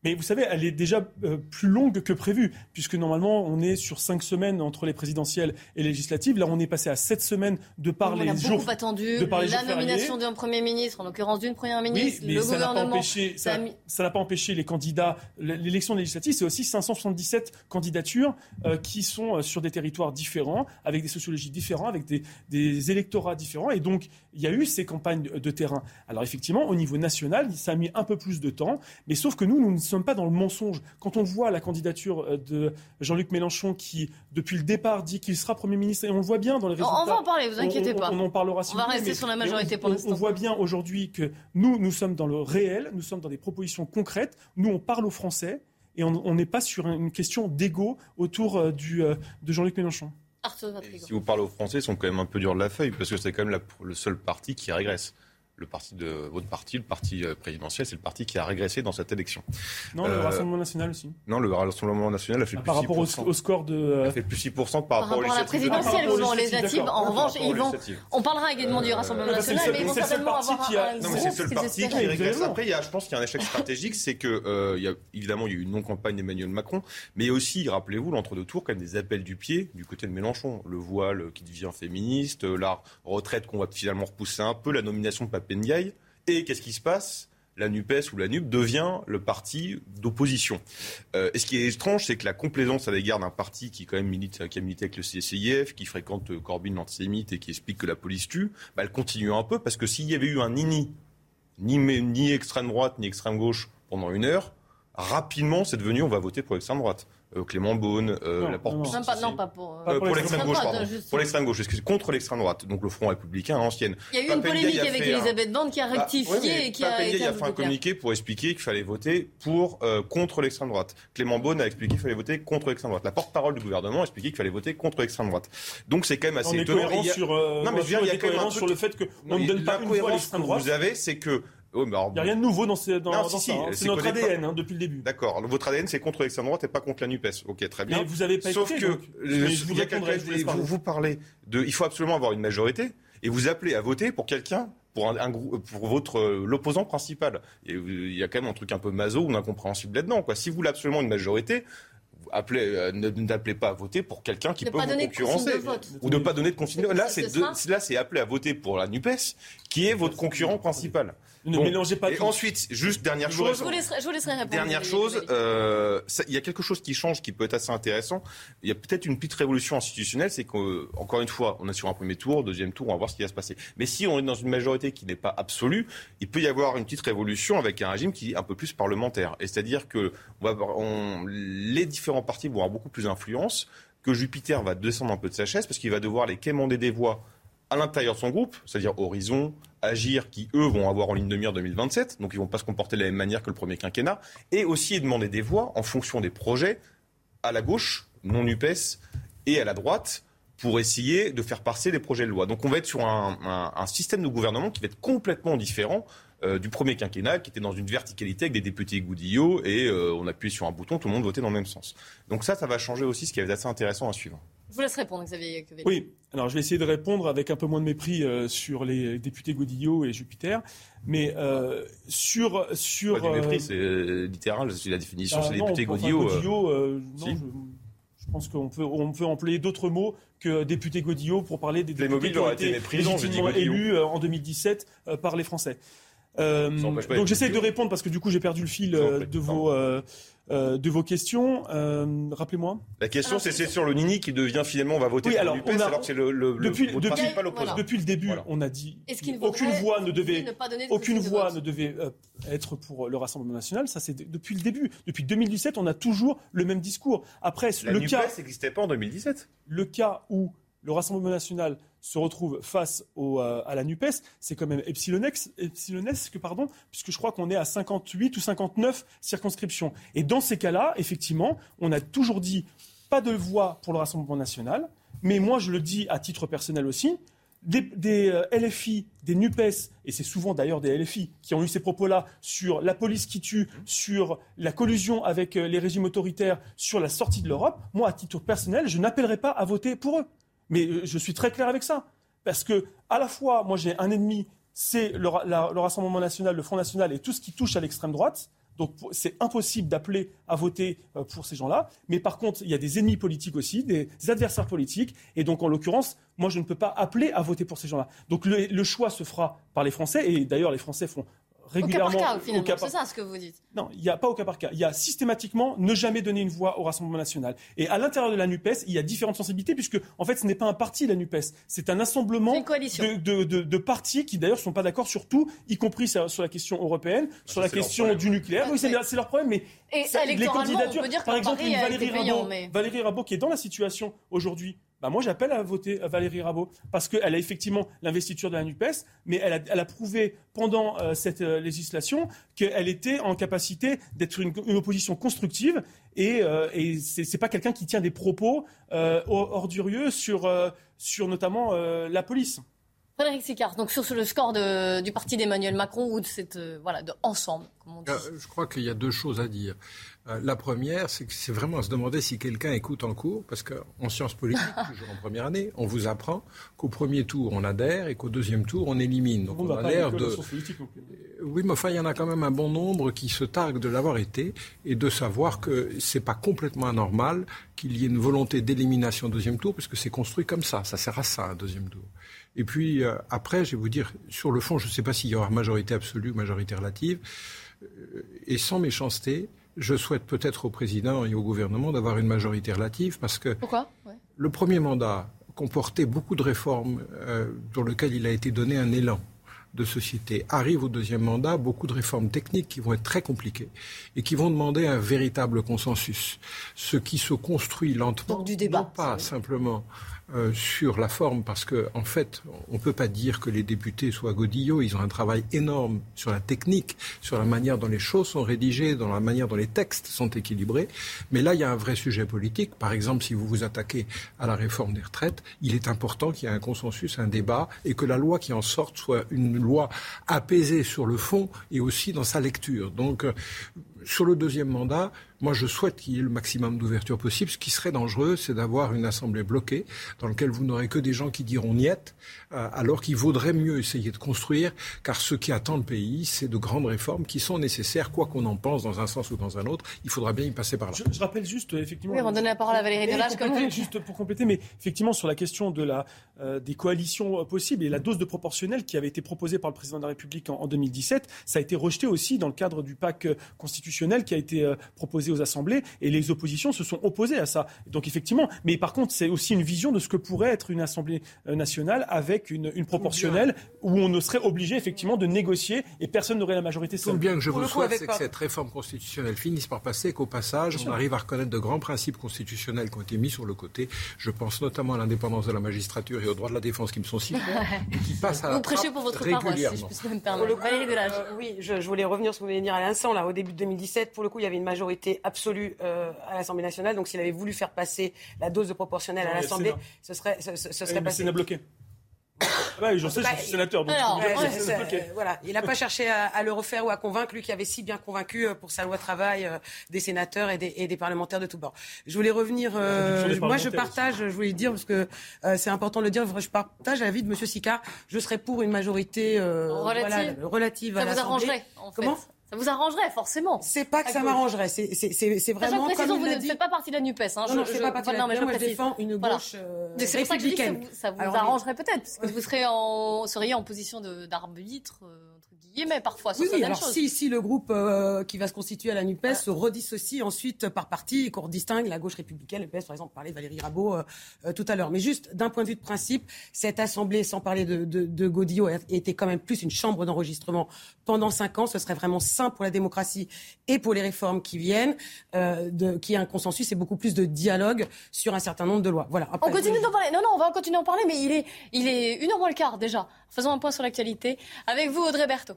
mais vous savez, elle est déjà euh, plus longue que prévu, puisque normalement, on est sur cinq semaines entre les présidentielles et les législatives. Là, on est passé à sept semaines de par les jours. On a attendu la nomination d'un Premier ministre, en l'occurrence d'une Première ministre, oui, mais ça N'a pas empêché, ça n'a pas empêché les candidats. L'élection législative, c'est aussi 577 candidatures euh, qui sont euh, sur des territoires différents, avec des sociologies différentes, avec des, des, électorats différents. Et donc, il y a eu ces campagnes de, terrain. Alors, effectivement, au niveau national, ça a mis un peu plus de temps, mais sauf que nous, nous ne sommes pas dans le mensonge. Quand on voit la candidature euh, de Jean-Luc Mélenchon qui, depuis le départ, dit qu'il sera Premier ministre, et on le voit bien dans les résultats. On va en parler, vous inquiétez pas. On, en parlera On va rester sur la majorité pour l'instant. On voit bien aujourd'hui que nous, nous sommes dans le réel, nous sommes dans des propositions concrètes, nous, on parle aux Français, et on n'est pas sur une question d'ego autour euh, du, euh, de Jean-Luc Mélenchon. Si vous parlez aux Français, ils sont quand même un peu durs de la feuille, parce que c'est quand même le seul parti qui régresse le parti de votre parti, le parti euh, présidentiel, c'est le parti qui a régressé dans cette élection. Non, le euh, Rassemblement national aussi. Non, le Rassemblement national a fait ah, plus par rapport au, score de. Euh, a fait plus 6% par, par rapport, à la présidentielle ou législatives. En revanche, ils vont. On parlera également du Rassemblement national, mais ils vont certainement avoir un. Non, mais c'est le seul parti qui régresse. Après, il y a, je pense qu'il y a un échec stratégique, c'est que il y a évidemment il y a eu une non-campagne d'Emmanuel Macron, mais aussi, rappelez-vous, l'entre-deux tours, quand même des appels du pied du côté de Mélenchon, le voile qui devient féministe, la retraite qu'on va finalement repousser un peu, la nomination de Et qu'est-ce qui se passe? La NUPES ou la NUP devient le parti d'opposition. Euh, et ce qui est étrange, c'est que la complaisance à l'égard d'un parti qui quand même milite, qui a milité avec le CCIF, qui fréquente Corbyn l'antisémite et qui explique que la police tue, bah, elle continue un peu parce que s'il y avait eu un nini, ni, ni extrême droite ni extrême gauche pendant une heure, rapidement c'est devenu on va voter pour l'extrême droite. Euh, Clément Beaune, euh, la porte non, pas, non, pas pour, euh, pour, l'extrême gauche, pardon. Pour l'extrême gauche, contre l'extrême droite, donc le Front républicain ancienne. Il y a eu une polémique avec Elisabeth Borne qui a bah, rectifié et qui a, a, a fait un communiqué pour expliquer qu'il fallait voter pour contre l'extrême droite. Clément Beaune a expliqué qu'il fallait voter contre l'extrême droite. La porte-parole du gouvernement a expliqué qu'il fallait voter contre l'extrême droite. Donc c'est quand même assez étonnant. Non mais il y a quand même sur le fait qu'on ne donne pas une voix à l'extrême droite. Vous avez, c'est que il n'y a rien de nouveau dans, ces, dans, non, ça. Hein. C'est notre ADN hein, depuis le début. D'accord. Votre ADN, c'est contre l'extrême droite et pas contre la NUPES. Ok, très bien. Mais vous avez pas Sauf écouté, que donc, vous, vous, vous, parlez de. Il faut absolument avoir une majorité et vous appelez à voter pour quelqu'un pour, un, pour votre l'opposant principal. Et il y a quand même un truc un peu maso ou incompréhensible là-dedans. Quoi. Si vous voulez absolument une majorité, appelez, euh, n'appelez pas à voter pour quelqu'un qui peut vous concurrencer. ou de ne pas donner de consigne. Là, c'est là, c'est appelé à voter pour la NUPES, qui est votre concurrent principal. Ne mélangez pas. Et ensuite, juste dernière chose. Je vous laisserai, répondre. Dernière chose, euh, il y a quelque chose qui change, qui peut être assez intéressant. Il y a peut-être une petite révolution institutionnelle, c'est qu'encore une fois, on est sur un premier tour, deuxième tour, on va voir ce qui va se passer. Mais si on est dans une majorité qui n'est pas absolue, il peut y avoir une petite révolution avec un régime qui est un peu plus parlementaire. Et c'est-à-dire que on va, on, les différents partis vont avoir beaucoup plus d'influence, que Jupiter va descendre un peu de sa chaise parce qu'il va devoir les quémander des voix à l'intérieur de son groupe, c'est-à-dire Horizon, Agir, qui eux vont avoir en ligne de mire 2027, donc ils vont pas se comporter de la même manière que le premier quinquennat, et aussi demander des voix en fonction des projets à la gauche, non UPES, et à la droite, pour essayer de faire passer des projets de loi. Donc on va être sur un, système de gouvernement qui va être complètement différent euh, du premier quinquennat, qui était dans une verticalité avec des députés goudillots, et euh, on appuyait sur un bouton, tout le monde votait dans le même sens. Donc ça, ça va changer aussi, ce qui est assez intéressant à suivre. Je vous laisse répondre, Xavier. Oui, alors je vais essayer de répondre avec un peu moins de mépris euh, sur les députés Godillot et Jupiter. Mais euh, sur. sur Pas du mépris, euh, c'est littéral, c'est la définition, ah c'est les députés Godillot. non, je, pense qu'on peut, on peut employer d'autres mots que député Godillot pour parler des députés qui ont été, légitimement élus en 2017 par les Français. donc j'essaie de répondre parce que du coup j'ai perdu le fil de vos euh, de vos questions. Euh, rappelez-moi. La question, c'est sur le Nini qui devient finalement, on va voter pour alors, l'UPS, alors que c'est le, le, depuis, le depuis, depuis, le début, on a dit aucune voix ne devait, aucune voix ne devait euh, être pour le Rassemblement national. Ça, c'est depuis le début. Depuis 2017, on a toujours le même discours. Après, La le NUPES cas n'existait pas en 2017. Le cas où le Rassemblement national se retrouve face euh, à la NUPES, c'est quand même epsilonesque, pardon, puisque je crois qu'on est à 58 ou 59 circonscriptions. Et dans ces cas-là, effectivement, on a toujours dit pas de voix pour le Rassemblement national, mais moi je le dis à titre personnel aussi, des, euh, LFI, des NUPES, et c'est souvent d'ailleurs des LFI qui ont eu ces propos-là sur la police qui tue, sur la collusion avec euh, les régimes autoritaires, sur la sortie de l'Europe, moi à titre personnel, je n'appellerai pas à voter pour eux. Mais euh, je suis très clair avec ça. Parce que, à la fois, moi, j'ai un ennemi, c'est le, Rassemblement national, le Front national et tout ce qui touche à l'extrême droite. Donc, c'est impossible d'appeler à voter euh, pour ces gens-là. Mais par contre, il y a des ennemis politiques aussi, des adversaires politiques. Et donc, en l'occurrence, moi, je ne peux pas appeler à voter pour ces gens-là. Donc, le choix se fera par les Français. Et d'ailleurs, les Français font régulièrement. Au cas par cas, finalement, c'est ça ce que vous dites. Non, il n'y a pas au cas par cas. Il y a systématiquement ne jamais donner une voix au Rassemblement national. Et à l'intérieur de la NUPES, il y a différentes sensibilités, puisque, en fait, ce n'est pas un parti, la NUPES. C'est un assemblement de, de, de, partis qui, d'ailleurs, ne sont pas d'accord sur tout, y compris sur, la question européenne, bah, sur la question du nucléaire. Oui, c'est leur problème, mais et les candidatures, par exemple, Valérie, Rabault, Valérie Rabault, qui est dans la situation aujourd'hui bah moi j'appelle à voter Valérie Rabault parce qu'elle a effectivement l'investiture de la NUPES, mais elle a, elle a prouvé pendant euh, cette euh, législation qu'elle était en capacité d'être une, opposition constructive et, euh, et c'est pas quelqu'un qui tient des propos euh, ordurieux sur, sur notamment la police. Frédéric Sicard, donc sur le score du parti d'Emmanuel Macron ou de cette voilà de ensemble, comme on dit. Je crois qu'il y a deux choses à dire. Euh, la première, c'est que c'est vraiment à se demander si quelqu'un écoute en cours, parce qu'en sciences politiques, toujours en première année, on vous apprend qu'au premier tour, on adhère et qu'au deuxième tour, on élimine. Donc on, a l'air de... Oui, mais enfin, il y en a quand même un bon nombre qui se targuent de l'avoir été et de savoir que c'est pas complètement anormal qu'il y ait une volonté d'élimination au deuxième tour, parce que c'est construit comme ça. Ça sert à ça, un deuxième tour. Et puis, euh, après, je vais vous dire, sur le fond, je ne sais pas s'il y aura majorité absolue ou majorité relative. Euh, et sans méchanceté, je souhaite peut-être au président et au gouvernement d'avoir une majorité relative parce que Pourquoi? Le premier mandat comportait beaucoup de réformes euh, pour lesquelles il a été donné un élan de société. Arrive au deuxième mandat beaucoup de réformes techniques qui vont être très compliquées et qui vont demander un véritable consensus. Ce qui se construit lentement, Donc, du débat, pas simplement euh, sur la forme, parce qu'en en fait, on ne peut pas dire que les députés soient godillots. Ils ont un travail énorme sur la technique, sur la manière dont les choses sont rédigées, dans la manière dont les textes sont équilibrés. Mais là, il y a un vrai sujet politique. Par exemple, si vous vous attaquez à la réforme des retraites, il est important qu'il y ait un consensus, un débat, et que la loi qui en sorte soit une loi apaisée sur le fond et aussi dans sa lecture. Donc, euh, sur le deuxième mandat, Moi, je souhaite qu'il y ait le maximum d'ouverture possible. Ce qui serait dangereux, c'est d'avoir une assemblée bloquée dans laquelle vous n'aurez que des gens qui diront niet, euh, alors qu'il vaudrait mieux essayer de construire, car ce qui attend le pays, c'est de grandes réformes qui sont nécessaires, quoi qu'on en pense dans un sens ou dans un autre. Il faudra bien y passer par là. Je, rappelle juste, effectivement. Oui, on va donner la parole à Valérie Delage. Juste pour compléter, mais effectivement, sur la question de la, euh, des coalitions possibles et la dose de proportionnelle qui avait été proposée par le président de la République en, 2017, ça a été rejeté aussi dans le cadre du pacte constitutionnel qui a été euh, proposé aux assemblées et les oppositions se sont opposées à ça. Donc effectivement, mais par contre, c'est aussi une vision de ce que pourrait être une Assemblée euh, nationale avec une, proportionnelle où on ne serait obligé effectivement de négocier et personne n'aurait la majorité seule. Tout bien que je vous souhaite, c'est que cette réforme constitutionnelle finisse par passer, qu'au passage, on arrive à reconnaître de grands principes constitutionnels qui ont été mis sur le côté. Je pense notamment à l'indépendance de la magistrature et aux droits de la défense qui me sont si et qui passent à la Vous prêchez pour votre paroisse, si je peux me permettre. Euh, oui, je, je, voulais revenir sur ce que vous venez de dire à l'instant. Là, au début de 2017, pour le coup, il y avait une majorité absolue euh, à l'Assemblée nationale. Donc, s'il avait voulu faire passer la dose de proportionnelle à l'Assemblée, ce serait, ce, ce serait passé. C'est bloqué. Ah je sais, je suis sénateur. Donc voilà, il n'a pas cherché à, le refaire ou à convaincre, lui qui avait si bien convaincu euh, pour sa loi travail euh, des sénateurs et des, parlementaires de tous bords. Je voulais revenir. Euh, moi, je partage, je voulais dire, parce que c'est important de le dire, je partage l'avis de M. Sicard. Je serais pour une majorité relative, relative Ça à vous arrangerait, en fait. Comment? Ça vous arrangerait, forcément. C'est pas que ça m'arrangerait. C'est vraiment. comme vous ne faites pas partie de la NUPES. Hein. Non, non, je ne fais pas partie de la NUPES. Moi, je défends une gauche euh, républicaine. ça vous, arrangerait peut-être, parce que vous serez en, seriez en position d'arbitre. Euh, mais parfois oui, oui, alors Si, si le groupe euh, qui va se constituer à la NUPES se redissocie ensuite par parti et qu'on distingue la gauche républicaine, le PS, par exemple, parlait de Valérie Rabault euh, euh, tout à l'heure. Mais juste d'un point de vue de principe, cette assemblée, sans parler de, de, de Godillot, était quand même plus une chambre d'enregistrement pendant cinq ans. Ce serait vraiment sain pour la démocratie et pour les réformes qui viennent, de, qui a un consensus et beaucoup plus de dialogue sur un certain nombre de lois. Voilà. on continue d'en parler. Non, non, on va continuer d'en parler, mais il est, il est une heure moins le quart déjà. Faisons un point sur l'actualité avec vous, Audrey Berthaud.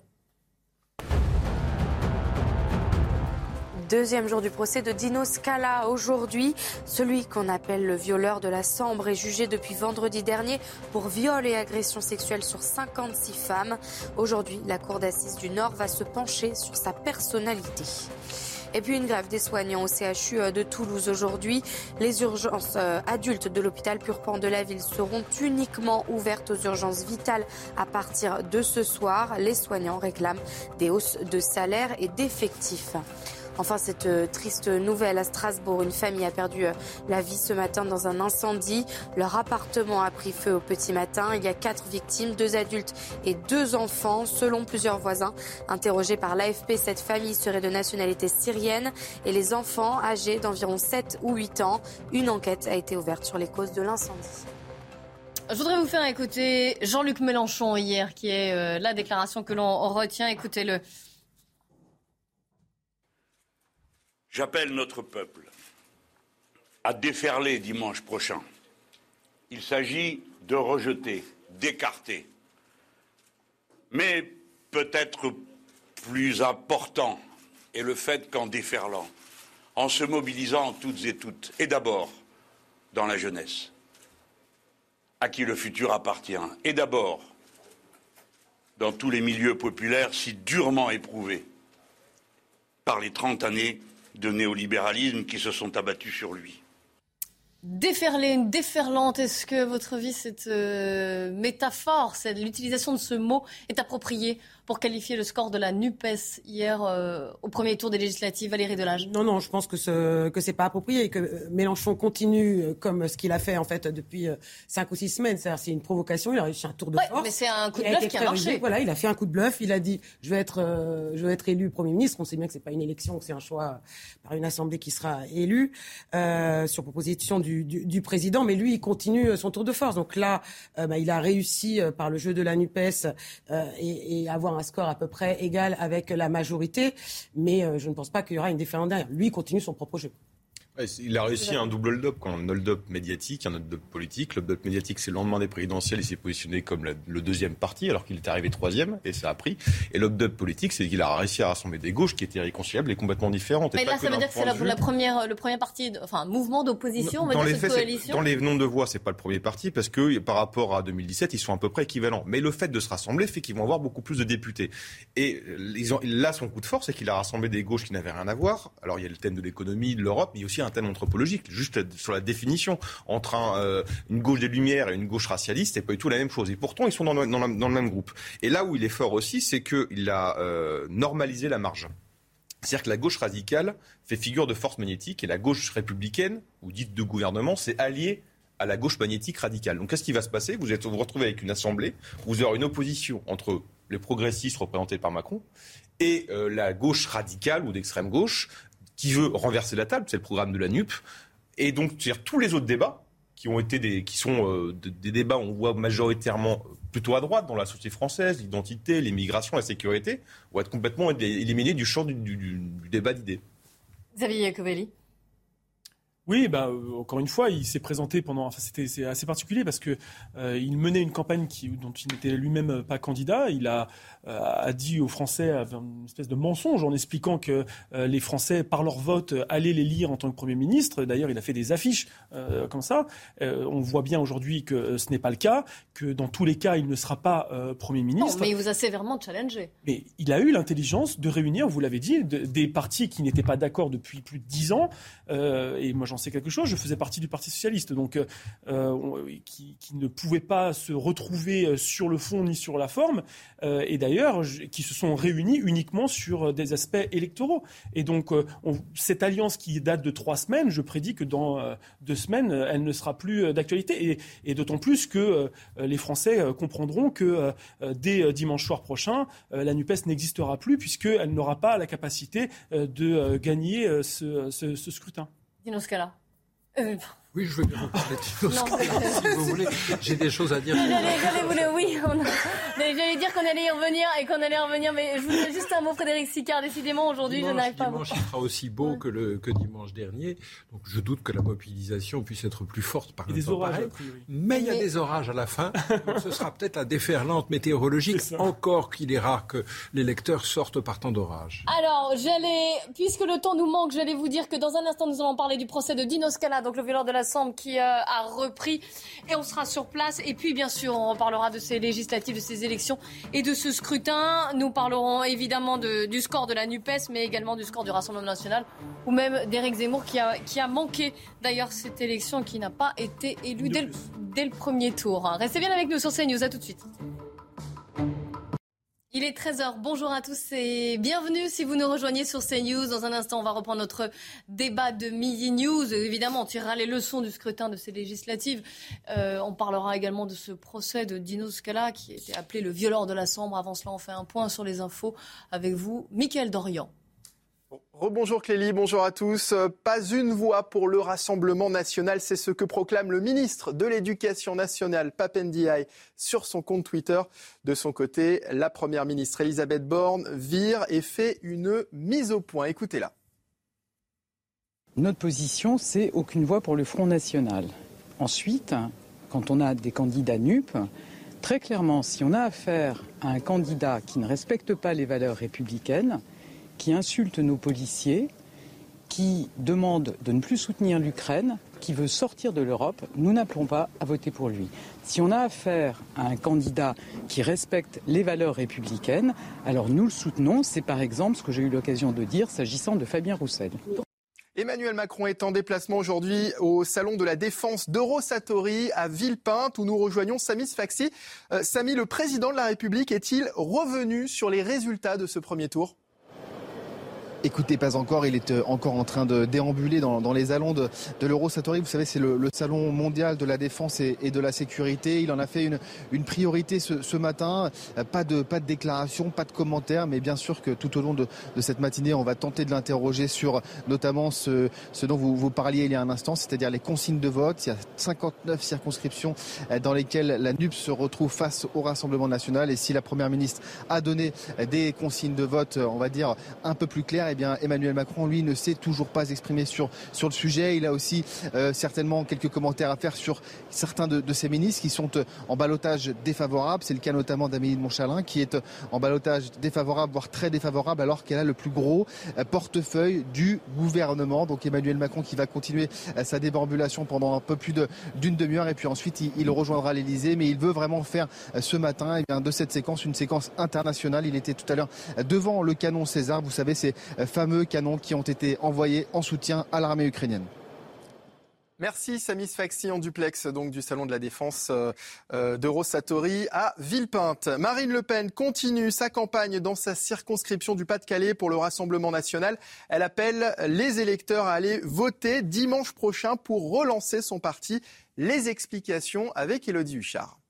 Deuxième jour du procès de Dino Scala. Aujourd'hui, celui qu'on appelle le violeur de la Sambre est jugé depuis vendredi dernier pour viol et agression sexuelle sur 56 femmes. Aujourd'hui, la Cour d'assises du Nord va se pencher sur sa personnalité. Et puis une grève des soignants au CHU euh, de Toulouse aujourd'hui. Les urgences euh, adultes de l'hôpital Purpan de la ville seront uniquement ouvertes aux urgences vitales à partir de ce soir. Les soignants réclament des hausses de salaire et d'effectifs. Enfin, cette euh, triste nouvelle à Strasbourg, une famille a perdu euh, la vie ce matin dans un incendie. Leur appartement a pris feu au petit matin. Il y a quatre victimes, deux adultes et deux enfants. Selon plusieurs voisins interrogés par l'AFP, cette famille serait de nationalité syrienne et les enfants âgés d'environ 7 ou 8 ans. Une enquête a été ouverte sur les causes de l'incendie. Je voudrais vous faire écouter Jean-Luc Mélenchon hier, qui est euh, la déclaration que l'on retient. Écoutez-le. J'appelle notre peuple à déferler dimanche prochain. Il s'agit de rejeter, d'écarter. Mais peut-être plus important est le fait qu'en déferlant, en se mobilisant toutes et toutes, et d'abord dans la jeunesse, à qui le futur appartient, et d'abord dans tous les milieux populaires si durement éprouvés par les trente années de néolibéralisme qui se sont abattus sur lui. Déferler, une déferlante, est-ce que votre vie, cette euh, métaphore, l'utilisation de ce mot est appropriée pour qualifier le score de la NUPES hier euh, au premier tour des législatives, Valérie Delage Non, non, je pense que ce que c'est pas approprié et que euh, Mélenchon continue euh, comme ce qu'il a fait en fait depuis cinq ou six semaines. C'est-à-dire c'est une provocation, il a réussi un tour de ouais, force. mais c'est un coup de bluff qui a marché. Voilà, il a fait un coup de bluff. Il a dit je vais être, je vais être élu Premier ministre. On sait bien que c'est pas une élection, que c'est un choix par une assemblée qui sera élue euh, sur proposition du, du, du, président. Mais lui, il continue son tour de force. Donc là, bah, il a réussi par le jeu de la Nupes et, et avoir un score à peu près égal avec la majorité, mais euh, je ne pense pas qu'il y aura une différence derrière. Lui continue son propre jeu. Il a réussi un double hold-up, un hold-up médiatique, un hold-up politique. Le hold-up médiatique, c'est le lendemain des présidentielles, il s'est positionné comme le deuxième parti, alors qu'il était arrivé troisième, et ça a pris. Et l'hold-up politique, c'est qu'il a réussi à rassembler des gauches qui étaient réconciliables et complètement différentes. Mais là, ça veut dire que c'est la, première, le premier parti, enfin, mouvement d'opposition, dans, les coalition. Dans les nombres de voix, c'est pas le premier parti, parce que par rapport à 2017, ils sont à peu près équivalents. Mais le fait de se rassembler fait qu'ils vont avoir beaucoup plus de députés. Et ils ont, là, son coup de force, c'est qu'il a rassemblé des gauches qui n'avaient rien à voir. Alors, il y a le thème de l'économie, de l'Europe, mais il y a aussi un thème anthropologique, juste sur la définition entre euh, une gauche des Lumières et une gauche racialiste, c'est pas du tout la même chose. Et pourtant, ils sont dans le, même groupe. Et là où il est fort aussi, c'est qu'il a euh, normalisé la marge. C'est-à-dire que la gauche radicale fait figure de force magnétique et la gauche républicaine, ou dite de gouvernement, c'est allié à la gauche magnétique radicale. Donc qu'est-ce qui va se passer? Vous, êtes, vous vous retrouvez avec une assemblée, vous aurez une opposition entre les progressistes représentés par Macron et euh, la gauche radicale ou d'extrême gauche qui veut renverser la table, c'est le programme de la NUP. Et donc, tous les autres débats qui ont été des, qui sont euh, des débats, on voit majoritairement plutôt à droite dans la société française, l'identité, l'immigration, la sécurité, vont être complètement éliminés du champ du, du débat d'idées. Xavier Iacovelli oui, bah, euh, encore une fois, il s'est présenté pendant. Enfin, c'était assez particulier parce que euh, il menait une campagne qui, dont il n'était lui-même pas candidat. Il a, euh, a dit aux Français une espèce de mensonge en expliquant que les Français, par leur vote, allaient les lire en tant que Premier ministre. D'ailleurs, il a fait des affiches comme ça. on voit bien aujourd'hui que ce n'est pas le cas, que dans tous les cas, il ne sera pas Premier ministre. Non, mais il vous a sévèrement challengé. Mais il a eu l'intelligence de réunir, vous l'avez dit, des partis qui n'étaient pas d'accord depuis plus de dix ans. et moi, j'en quelque chose. Je faisais partie du Parti socialiste, donc euh, euh, qui, ne pouvait pas se retrouver euh, sur le fond ni sur la forme, et d'ailleurs qui se sont réunis uniquement sur des aspects électoraux. Et donc cette alliance qui date de trois semaines, je prédis que dans deux semaines, elle ne sera plus d'actualité, et, d'autant plus que les Français comprendront que dès dimanche soir prochain, la Nupes n'existera plus puisqu'elle n'aura pas la capacité de gagner ce scrutin. Dino Scala. Euh, oui, je veux bien vous parler de si vous voulez. J'ai des choses à dire. J'allais, oui, j'allais dire qu'on allait y revenir et qu'on allait y revenir, mais je voulais juste un mot, Frédéric Sicard. Décidément, aujourd'hui, je n'arrive pas à vous. Dimanche, il sera aussi beau que, le, que dimanche dernier. Donc, je doute que la mobilisation puisse être plus forte par y a des orages, Mais il y a des orages à la fin. Donc, ce sera peut-être la déferlante météorologique. Encore qu'il est rare que les lecteurs sortent par temps d'orage. Alors, j'allais, puisque le temps nous manque, j'allais vous dire que dans un instant, nous allons parler du procès de Dino Scala, donc le violeur de la qui euh, a repris et on sera sur place. Et puis, bien sûr, on reparlera de ces législatives, de ces élections et de ce scrutin. Nous parlerons évidemment du score de la NUPES, mais également du score du Rassemblement national ou même d'Éric Zemmour qui a, qui a manqué d'ailleurs cette élection qui n'a pas été élu dès le, dès le, premier tour. Restez bien avec nous sur CNews. À tout de suite. Il est 13h. Bonjour à tous et bienvenue si vous nous rejoignez sur CNews. Dans un instant, on va reprendre notre débat de Midi News. Évidemment, on tirera les leçons du scrutin de ces législatives. Euh, on parlera également de ce procès de Dino Scala qui était appelé le violeur de la Sambre. Avant cela, on fait un point sur les infos avec vous, Mickaël Dorian. Rebonjour Clélie, bonjour à tous. Pas une voix pour le Rassemblement national, c'est ce que proclame le ministre de l'Éducation nationale, Papendiaï, sur son compte Twitter. De son côté, la première ministre Elisabeth Borne vire et fait une mise au point. Écoutez-la. Notre position, c'est aucune voix pour le Front national. Ensuite, quand on a des candidats NUP, très clairement, si on a affaire à un candidat qui ne respecte pas les valeurs républicaines, qui insulte nos policiers, qui demande de ne plus soutenir l'Ukraine, qui veut sortir de l'Europe, nous n'appelons pas à voter pour lui. Si on a affaire à un candidat qui respecte les valeurs républicaines, alors nous le soutenons. C'est par exemple ce que j'ai eu l'occasion de dire s'agissant de Fabien Roussel. Emmanuel Macron est en déplacement aujourd'hui au salon de la défense d'Eurosatori à Villepinte où nous rejoignons Samy Sfaxi. Euh, Samy, le président de la République est-il revenu sur les résultats de ce premier tour? Écoutez, pas encore. Il est euh, encore en train de déambuler dans, les salons de, de l'Eurosatori. Vous savez, c'est le, salon mondial de la défense et, de la sécurité. Il en a fait une, une priorité ce, matin. Euh, pas de, pas de déclaration, pas de commentaires, mais bien sûr que tout au long de, cette matinée, on va tenter de l'interroger sur notamment ce, ce dont vous, vous parliez il y a un instant, c'est-à-dire les consignes de vote. Il y a 59 circonscriptions euh, dans lesquelles la NUP se retrouve face au Rassemblement national. Et si la Première ministre a donné des consignes de vote, on va dire, un peu plus claires, eh bien, Emmanuel Macron, lui, ne s'est toujours pas exprimé sur, sur le sujet. Il a aussi certainement quelques commentaires à faire sur certains de, ses ministres qui sont en balotage défavorable. C'est le cas notamment d'Amélie de Montchalin qui est en balotage défavorable, voire très défavorable, alors qu'elle a le plus gros portefeuille du gouvernement. Donc Emmanuel Macron qui va continuer sa débambulation pendant un peu plus d'une demi-heure et puis ensuite il, rejoindra l'Elysée. Mais il veut vraiment faire ce matin eh de cette séquence une séquence internationale. Il était tout à l'heure devant le canon César. Vous savez, ces fameux canons qui ont été envoyés en soutien à l'armée ukrainienne. Merci Samis Faxi en duplex donc du salon de la défense euh, euh, de Rossatori à Villepinte. Marine Le Pen continue sa campagne dans sa circonscription du Pas-de-Calais pour le Rassemblement national. Elle appelle les électeurs à aller voter dimanche prochain pour relancer son parti. Les explications avec Elodie Huchard.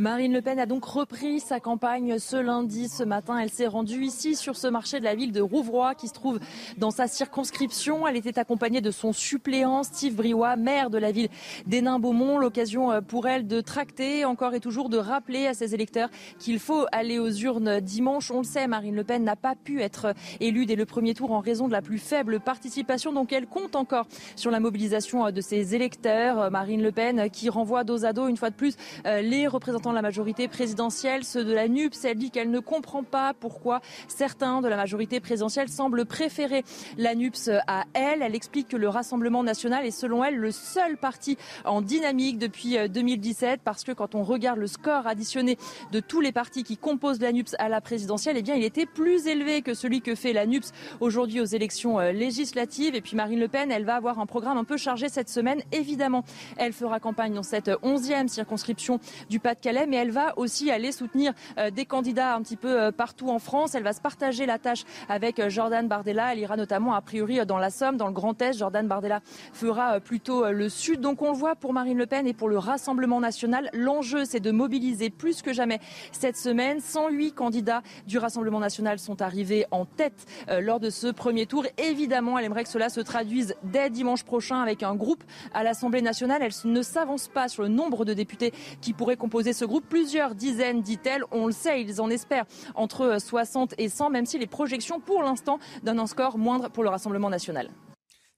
Marine Le Pen a donc repris sa campagne ce lundi. Ce matin, elle s'est rendue ici sur ce marché de la ville de Rouvroy qui se trouve dans sa circonscription. Elle était accompagnée de son suppléant Steve Briouat, maire de la ville d'Hénin-Beaumont. L'occasion euh, pour elle de tracter encore et toujours de rappeler à ses électeurs qu'il faut aller aux urnes dimanche. On le sait, Marine Le Pen n'a pas pu être élue dès le premier tour en raison de la plus faible participation. Donc elle compte encore sur la mobilisation euh, de ses électeurs. Marine Le Pen qui renvoie dos à dos une fois de plus euh, les représentants la majorité présidentielle, ceux de la NUPS. Elle dit qu'elle ne comprend pas pourquoi certains de la majorité présidentielle semblent préférer la NUPS à elle. Elle explique que le Rassemblement national est selon elle le seul parti en dynamique depuis 2017 euh, parce que quand on regarde le score additionné de tous les partis qui composent la NUPS à la présidentielle, eh bien il était plus élevé que celui que fait la NUPS aujourd'hui aux élections euh, législatives. Et puis Marine Le Pen, elle va avoir un programme un peu chargé cette semaine. Évidemment, elle fera campagne dans cette onzième circonscription du Pas-de-Calais mais elle va aussi aller soutenir euh, des candidats un petit peu euh, partout en France. Elle va se partager la tâche avec euh, Jordan Bardella. Elle ira notamment a priori dans la Somme, dans le Grand Est. Jordan Bardella fera plutôt le Sud. Donc on le voit pour Marine Le Pen et pour le Rassemblement national. L'enjeu, c'est de mobiliser plus que jamais cette semaine. 108 candidats du Rassemblement national sont arrivés en tête lors de ce premier tour. Évidemment, elle aimerait que cela se traduise dès dimanche prochain avec un groupe à l'Assemblée nationale. Elle ne s'avance pas sur le nombre de députés qui pourraient composer ce groupe. Plusieurs dizaines, dit-elle. On le sait, ils en espèrent entre 60 et 100, même si les projections, pour l'instant, donnent un score moindre pour le Rassemblement national.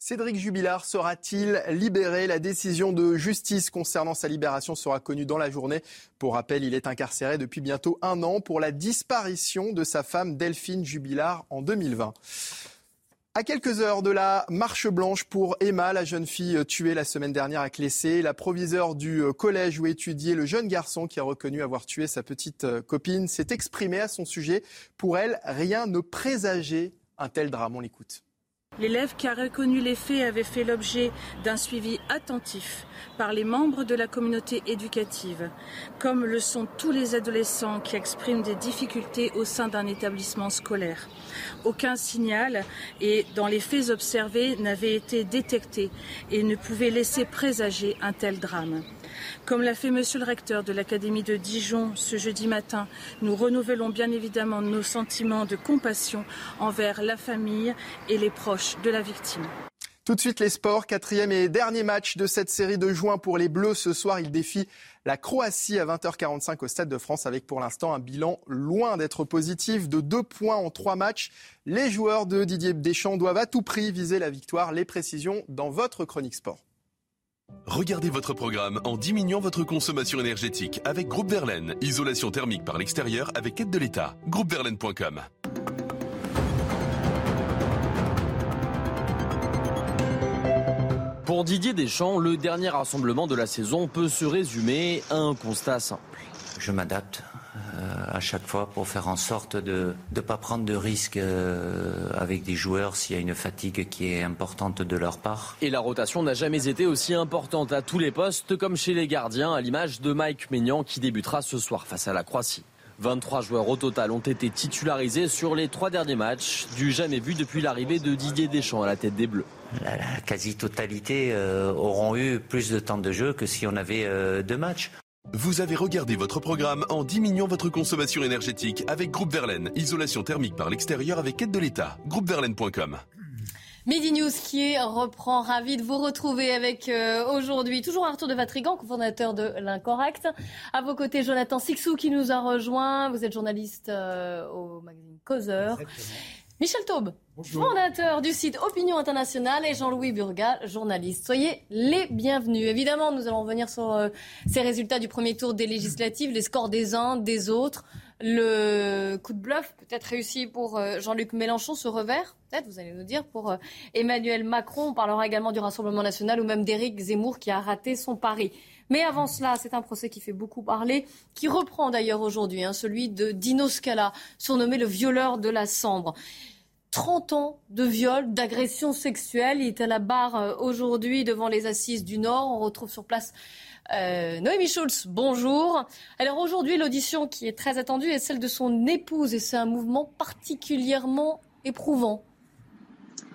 Cédric Jubilard sera-t-il libéré? La décision de justice concernant sa libération sera connue dans la journée. Pour rappel, il est incarcéré depuis bientôt un an pour la disparition de sa femme Delphine Jubilard en 2020. À quelques heures de la marche blanche pour Emma, la jeune fille tuée la semaine dernière à Clessé, la proviseure du collège où étudiait le jeune garçon qui a reconnu avoir tué sa petite copine s'est exprimée à son sujet. Pour elle, rien ne présageait un tel drame. On l'écoute. L'élève qui a reconnu les faits avait fait l'objet d'un suivi attentif par les membres de la communauté éducative, comme le sont tous les adolescents qui expriment des difficultés au sein d'un établissement scolaire. Aucun signal et dans les faits observés n'avait été détecté et ne pouvait laisser présager un tel drame. Comme l'a fait Monsieur le recteur de l'Académie de Dijon ce jeudi matin, nous renouvelons bien évidemment nos sentiments de compassion envers la famille et les proches de la victime. Tout de suite les sports, quatrième et dernier match de cette série de juin pour les Bleus. Ce soir, ils défient la Croatie à 20h45 au Stade de France avec pour l'instant un bilan loin d'être positif de deux points en trois matchs. Les joueurs de Didier Deschamps doivent à tout prix viser la victoire. Les précisions dans votre chronique sport. Regardez votre programme en diminuant votre consommation énergétique avec Groupe Verlaine. Isolation thermique par l'extérieur avec aide de l'État. Groupeverlaine.com. Pour Didier Deschamps, le dernier rassemblement de la saison peut se résumer à un constat simple. Je m'adapte à chaque fois pour faire en sorte de ne pas prendre de risques euh, avec des joueurs s'il y a une fatigue qui est importante de leur part. Et la rotation n'a jamais été aussi importante à tous les postes comme chez les gardiens, à l'image de Mike Maignan qui débutera ce soir face à la Croatie. 23 joueurs au total ont été titularisés sur les trois derniers matchs, du jamais vu depuis l'arrivée de Didier Deschamps à la tête des Bleus. La, quasi-totalité euh, auront eu plus de temps de jeu que si on avait deux matchs. Vous avez regardé votre programme en diminuant votre consommation énergétique avec Groupe Verlaine. Isolation thermique par l'extérieur avec aide de l'État. Groupeverlaine.com. Midi News qui reprend, ravi de vous retrouver avec euh, aujourd'hui toujours Arthur de Vatrigan, cofondateur de l'Incorrect. À vos côtés, Jonathan Sixou qui nous a rejoint. Vous êtes journaliste euh, au magazine Causeur. Michel Taube, fondateur du site Opinion Internationale, et Jean-Louis Burga, journaliste. Soyez les bienvenus. Évidemment, nous allons revenir sur euh, ces résultats du premier tour des législatives, les scores des uns, des autres, le coup de bluff peut-être réussi pour euh, Jean-Luc Mélenchon, ce revers, peut-être, vous allez nous dire, pour euh, Emmanuel Macron. On parlera également du Rassemblement national ou même d'Éric Zemmour qui a raté son pari. Mais avant cela, c'est un procès qui fait beaucoup parler, qui reprend d'ailleurs aujourd'hui, hein, celui de Dino Scala, surnommé le violeur de la Sambre. 30 ans de viol, d'agression sexuelle. Il est à la barre euh, aujourd'hui devant les assises du Nord. On retrouve sur place euh, Noémie Schulz. Bonjour. Alors aujourd'hui, l'audition qui est très attendue est celle de son épouse et c'est un mouvement particulièrement éprouvant.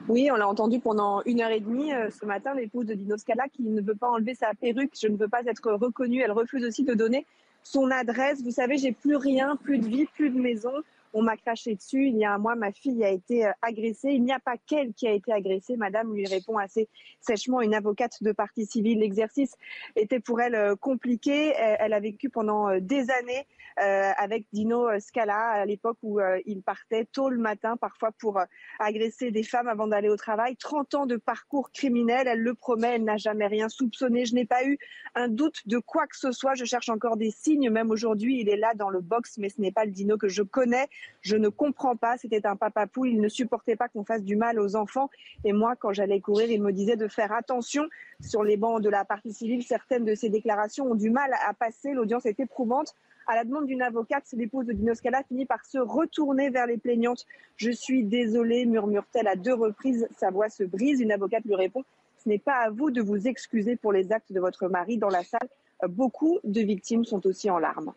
Oui, on l'a entendu pendant une heure et demie euh, ce matin, l'épouse de Dino Scala qui ne veut pas enlever sa perruque. Je ne veux pas être reconnue. Elle refuse aussi de donner son adresse. Vous savez, j'ai plus rien, plus de vie, plus de maison on m'a craché dessus. Il y a un mois, ma fille a été euh, agressée. Il n'y a pas qu'elle qui a été agressée. Madame lui répond assez sèchement, une avocate de partie civile. L'exercice était pour elle euh, compliqué. Elle a vécu pendant euh, des années avec Dino Scala à l'époque où il partait tôt le matin, parfois pour agresser des femmes avant d'aller au travail. 30 ans de parcours criminel, elle le promet, elle n'a jamais rien soupçonné. Je n'ai pas eu un doute de quoi que ce soit. Je cherche encore des signes. Même aujourd'hui, il est là dans le box, mais ce n'est pas le Dino que je connais. Je ne comprends pas. C'était un papa pou. Il ne supportait pas qu'on fasse du mal aux enfants. Et moi, quand j'allais courir, il me disait de faire attention. Sur les bancs de la partie civile, certaines de ses déclarations ont du mal à passer. L'audience est éprouvante. À la demande d'une avocate, l'épouse de Dino Scala finit par se retourner vers les plaignantes. Je suis désolée, murmure-t-elle à deux reprises. Sa voix se brise. Une avocate lui répond Ce n'est pas à vous de vous excuser pour les actes de votre mari dans la salle. Beaucoup de victimes sont aussi en larmes.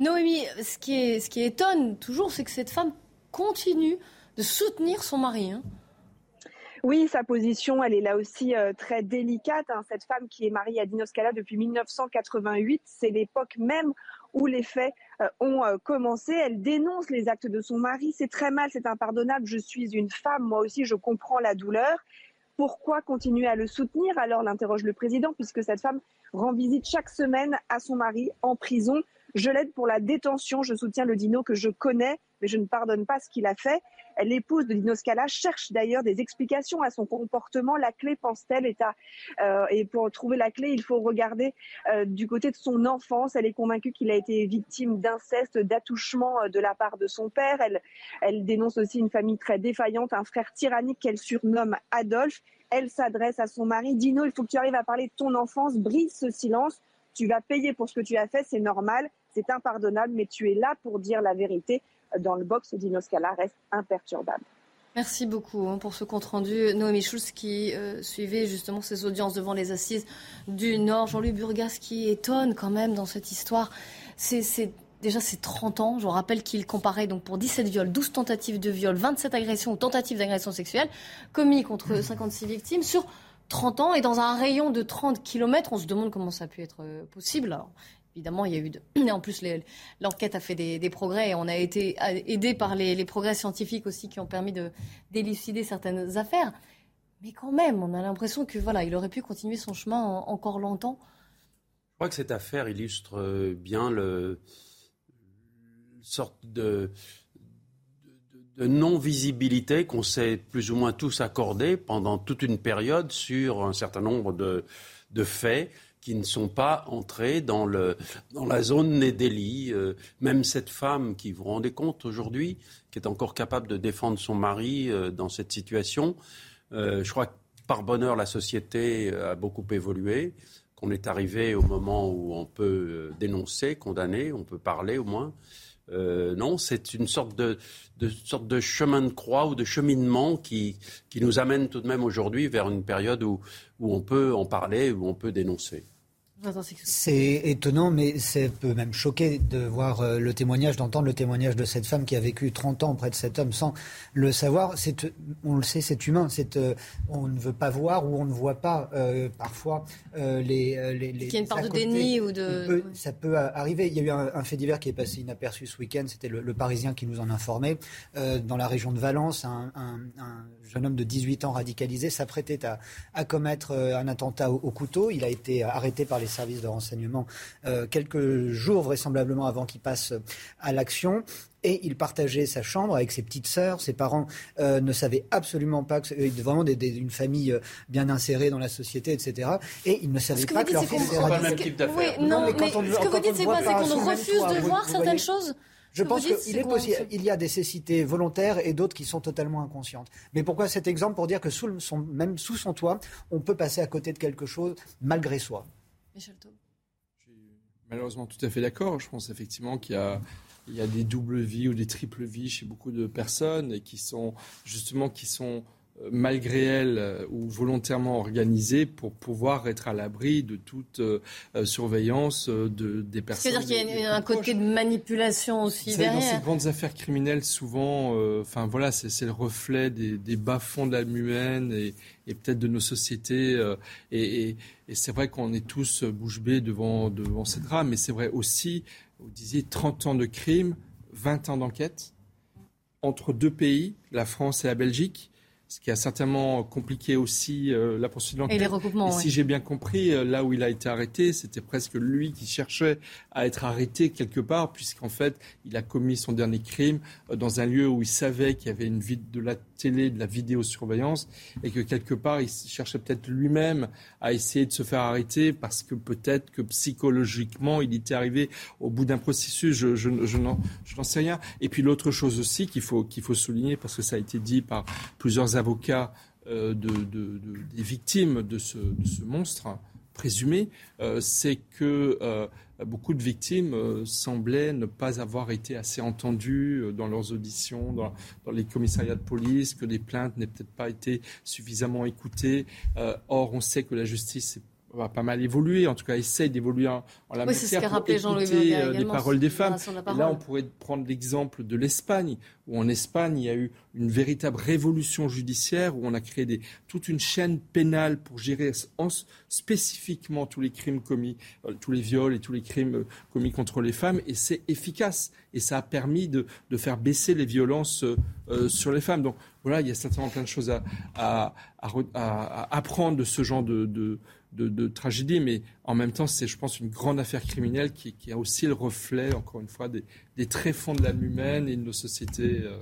Noémie, ce qui, étonne toujours, c'est que cette femme continue de soutenir son mari. Hein. Oui, sa position, elle est là aussi euh, très délicate. Hein. Cette femme qui est mariée à Dino Scala depuis 1988, c'est l'époque même où les faits euh, ont euh, commencé. Elle dénonce les actes de son mari. C'est très mal, c'est impardonnable. Je suis une femme, moi aussi, je comprends la douleur. Pourquoi continuer à le soutenir? Alors l'interroge le président, puisque cette femme rend visite chaque semaine à son mari en prison. Je l'aide pour la détention. Je soutiens le Dino que je connais, mais je ne pardonne pas ce qu'il a fait. L'épouse de Dino Scala cherche d'ailleurs des explications à son comportement. La clé, pense-t-elle, est à. Euh, et pour trouver la clé, il faut regarder euh, du côté de son enfance. Elle est convaincue qu'il a été victime d'inceste, d'attouchement euh, de la part de son père. Elle, elle dénonce aussi une famille très défaillante, un frère tyrannique qu'elle surnomme Adolphe. Elle s'adresse à son mari. Dino, il faut que tu arrives à parler de ton enfance. Brise ce silence. Tu vas payer pour ce que tu as fait, c'est normal c'est impardonnable, mais tu es là pour dire la vérité. Dans le box, Dino Scala reste imperturbable. Merci beaucoup hein, pour ce compte-rendu. Noémie Schulz qui euh, suivait justement ces audiences devant les assises du Nord. Jean-Louis Burgas qui étonne quand même dans cette histoire. C'est déjà c'est 30 ans. Je rappelle qu'il comparait donc pour 17 viols, 12 tentatives de viol, 27 agressions ou tentatives d'agression sexuelle commis contre 56 victimes sur 30 ans et dans un rayon de 30 km. On se demande comment ça a pu être euh, possible. Évidemment, il y a eu. Et en plus, l'enquête a fait des, progrès et on a été aidé par les, progrès scientifiques aussi qui ont permis de d'élucider certaines affaires. Mais quand même, on a l'impression que voilà, il aurait pu continuer son chemin encore longtemps. Je crois que cette affaire illustre euh, bien le sorte de, non-visibilité qu'on s'est plus ou moins tous accordé pendant toute une période sur un certain nombre de faits qui ne sont pas entrés dans, le, dans la zone des délits. Euh, même cette femme qui, vous rendez compte aujourd'hui, qui est encore capable de défendre son mari euh, dans cette situation, euh, je crois que par bonheur, la société a beaucoup évolué, qu'on est arrivé au moment où on peut dénoncer, condamner, on peut parler au moins. non, c'est une sorte de, de, sorte de chemin de croix ou de cheminement qui, qui nous amène tout de même aujourd'hui vers une période où, où on peut en parler, où on peut dénoncer. C'est étonnant, mais ça peut même choquer de voir euh, le témoignage, d'entendre le témoignage de cette femme qui a vécu 30 ans auprès de cet homme sans le savoir. On le sait, c'est humain. Euh, on ne veut pas voir ou on ne voit pas euh, parfois les, les, les. y a une part de déni ou de. ça peut arriver. Il y a eu un, fait divers qui est passé inaperçu ce week-end. C'était le, Parisien qui nous en informait. dans la région de Valence, un, jeune homme de 18 ans radicalisé s'apprêtait à, à commettre un attentat au, au couteau. Il a été arrêté par les service de renseignement euh, quelques jours vraisemblablement avant qu'il passe à l'action et il partageait sa chambre avec ses petites sœurs. Ses parents euh, ne savaient absolument pas que c'était vraiment des, des, une famille euh, bien insérée dans la société, etc. Et ils ne savaient pas que, leur fils était pas le même type d'affaires. Oui, non, mais, mais, quand on, ce que vous dites, c'est quoi C'est qu'on refuse de voir certaines choses je pense qu'il est possible. Il y a des cécités volontaires et d'autres qui sont totalement inconscientes. Mais pourquoi cet exemple Pour dire que sous son, même sous son toit, on peut passer à côté de quelque chose malgré soi. Michel Taub. Je suis malheureusement tout à fait d'accord. Je pense effectivement qu'il y a il y a des doubles vies ou des triples vies chez beaucoup de personnes et qui sont justement qui sont malgré elles euh, ou volontairement organisées pour pouvoir être à l'abri de toute euh, surveillance de, des personnes. C'est-à-dire qu'il y a un côté de manipulation aussi derrière. Dans ces grandes affaires criminelles, souvent, enfin voilà, c'est le reflet des, des bas-fonds de l'âme humaine et, et peut-être de nos sociétés. et, et, et c'est vrai qu'on est tous bouche bée devant, devant ces drames, mais c'est vrai aussi vous disiez 30 ans de crime, 20 ans d'enquête entre deux pays, la France et la Belgique ce qui a certainement compliqué aussi euh, la poursuite de l'enquête. Et les recoupements. si j'ai bien compris, euh, là où il a été arrêté, c'était presque lui qui cherchait à être arrêté quelque part, puisqu'en fait, il a commis son dernier crime euh, dans un lieu où il savait qu'il y avait une de la télé, de la vidéosurveillance, et que quelque part, il cherchait peut-être lui-même à essayer de se faire arrêter parce que peut-être que psychologiquement, il était arrivé au bout d'un processus. Je, je, je n'en sais rien. Et puis l'autre chose aussi qu'il faut, qu'il faut souligner, parce que ça a été dit par plusieurs avocats euh, de, des victimes de ce, monstre présumé, euh, c'est que euh, beaucoup de victimes semblaient ne pas avoir été assez entendues dans leurs auditions, dans, les commissariats de police, que les plaintes n'aient peut-être pas été suffisamment écoutées. or, on sait que la justice est va pas mal évoluer, en tout cas essaye d'évoluer en, la matière pour écouter euh, les paroles des femmes. là, on pourrait prendre l'exemple de l'Espagne, où en Espagne, il y a eu une véritable révolution judiciaire, où on a créé des, toute une chaîne pénale pour gérer en, spécifiquement tous les crimes commis, euh, tous les viols et tous les crimes euh, commis contre les femmes, et c'est efficace. Et ça a permis de, de faire baisser les violences sur les femmes. Donc voilà, il y a certainement plein de choses à, à, à, apprendre de ce genre de, de de, tragédie, mais en même temps, c'est, je pense, une grande affaire criminelle qui, a aussi le reflet, encore une fois, des, des tréfonds de l'âme humaine et de nos sociétés, euh,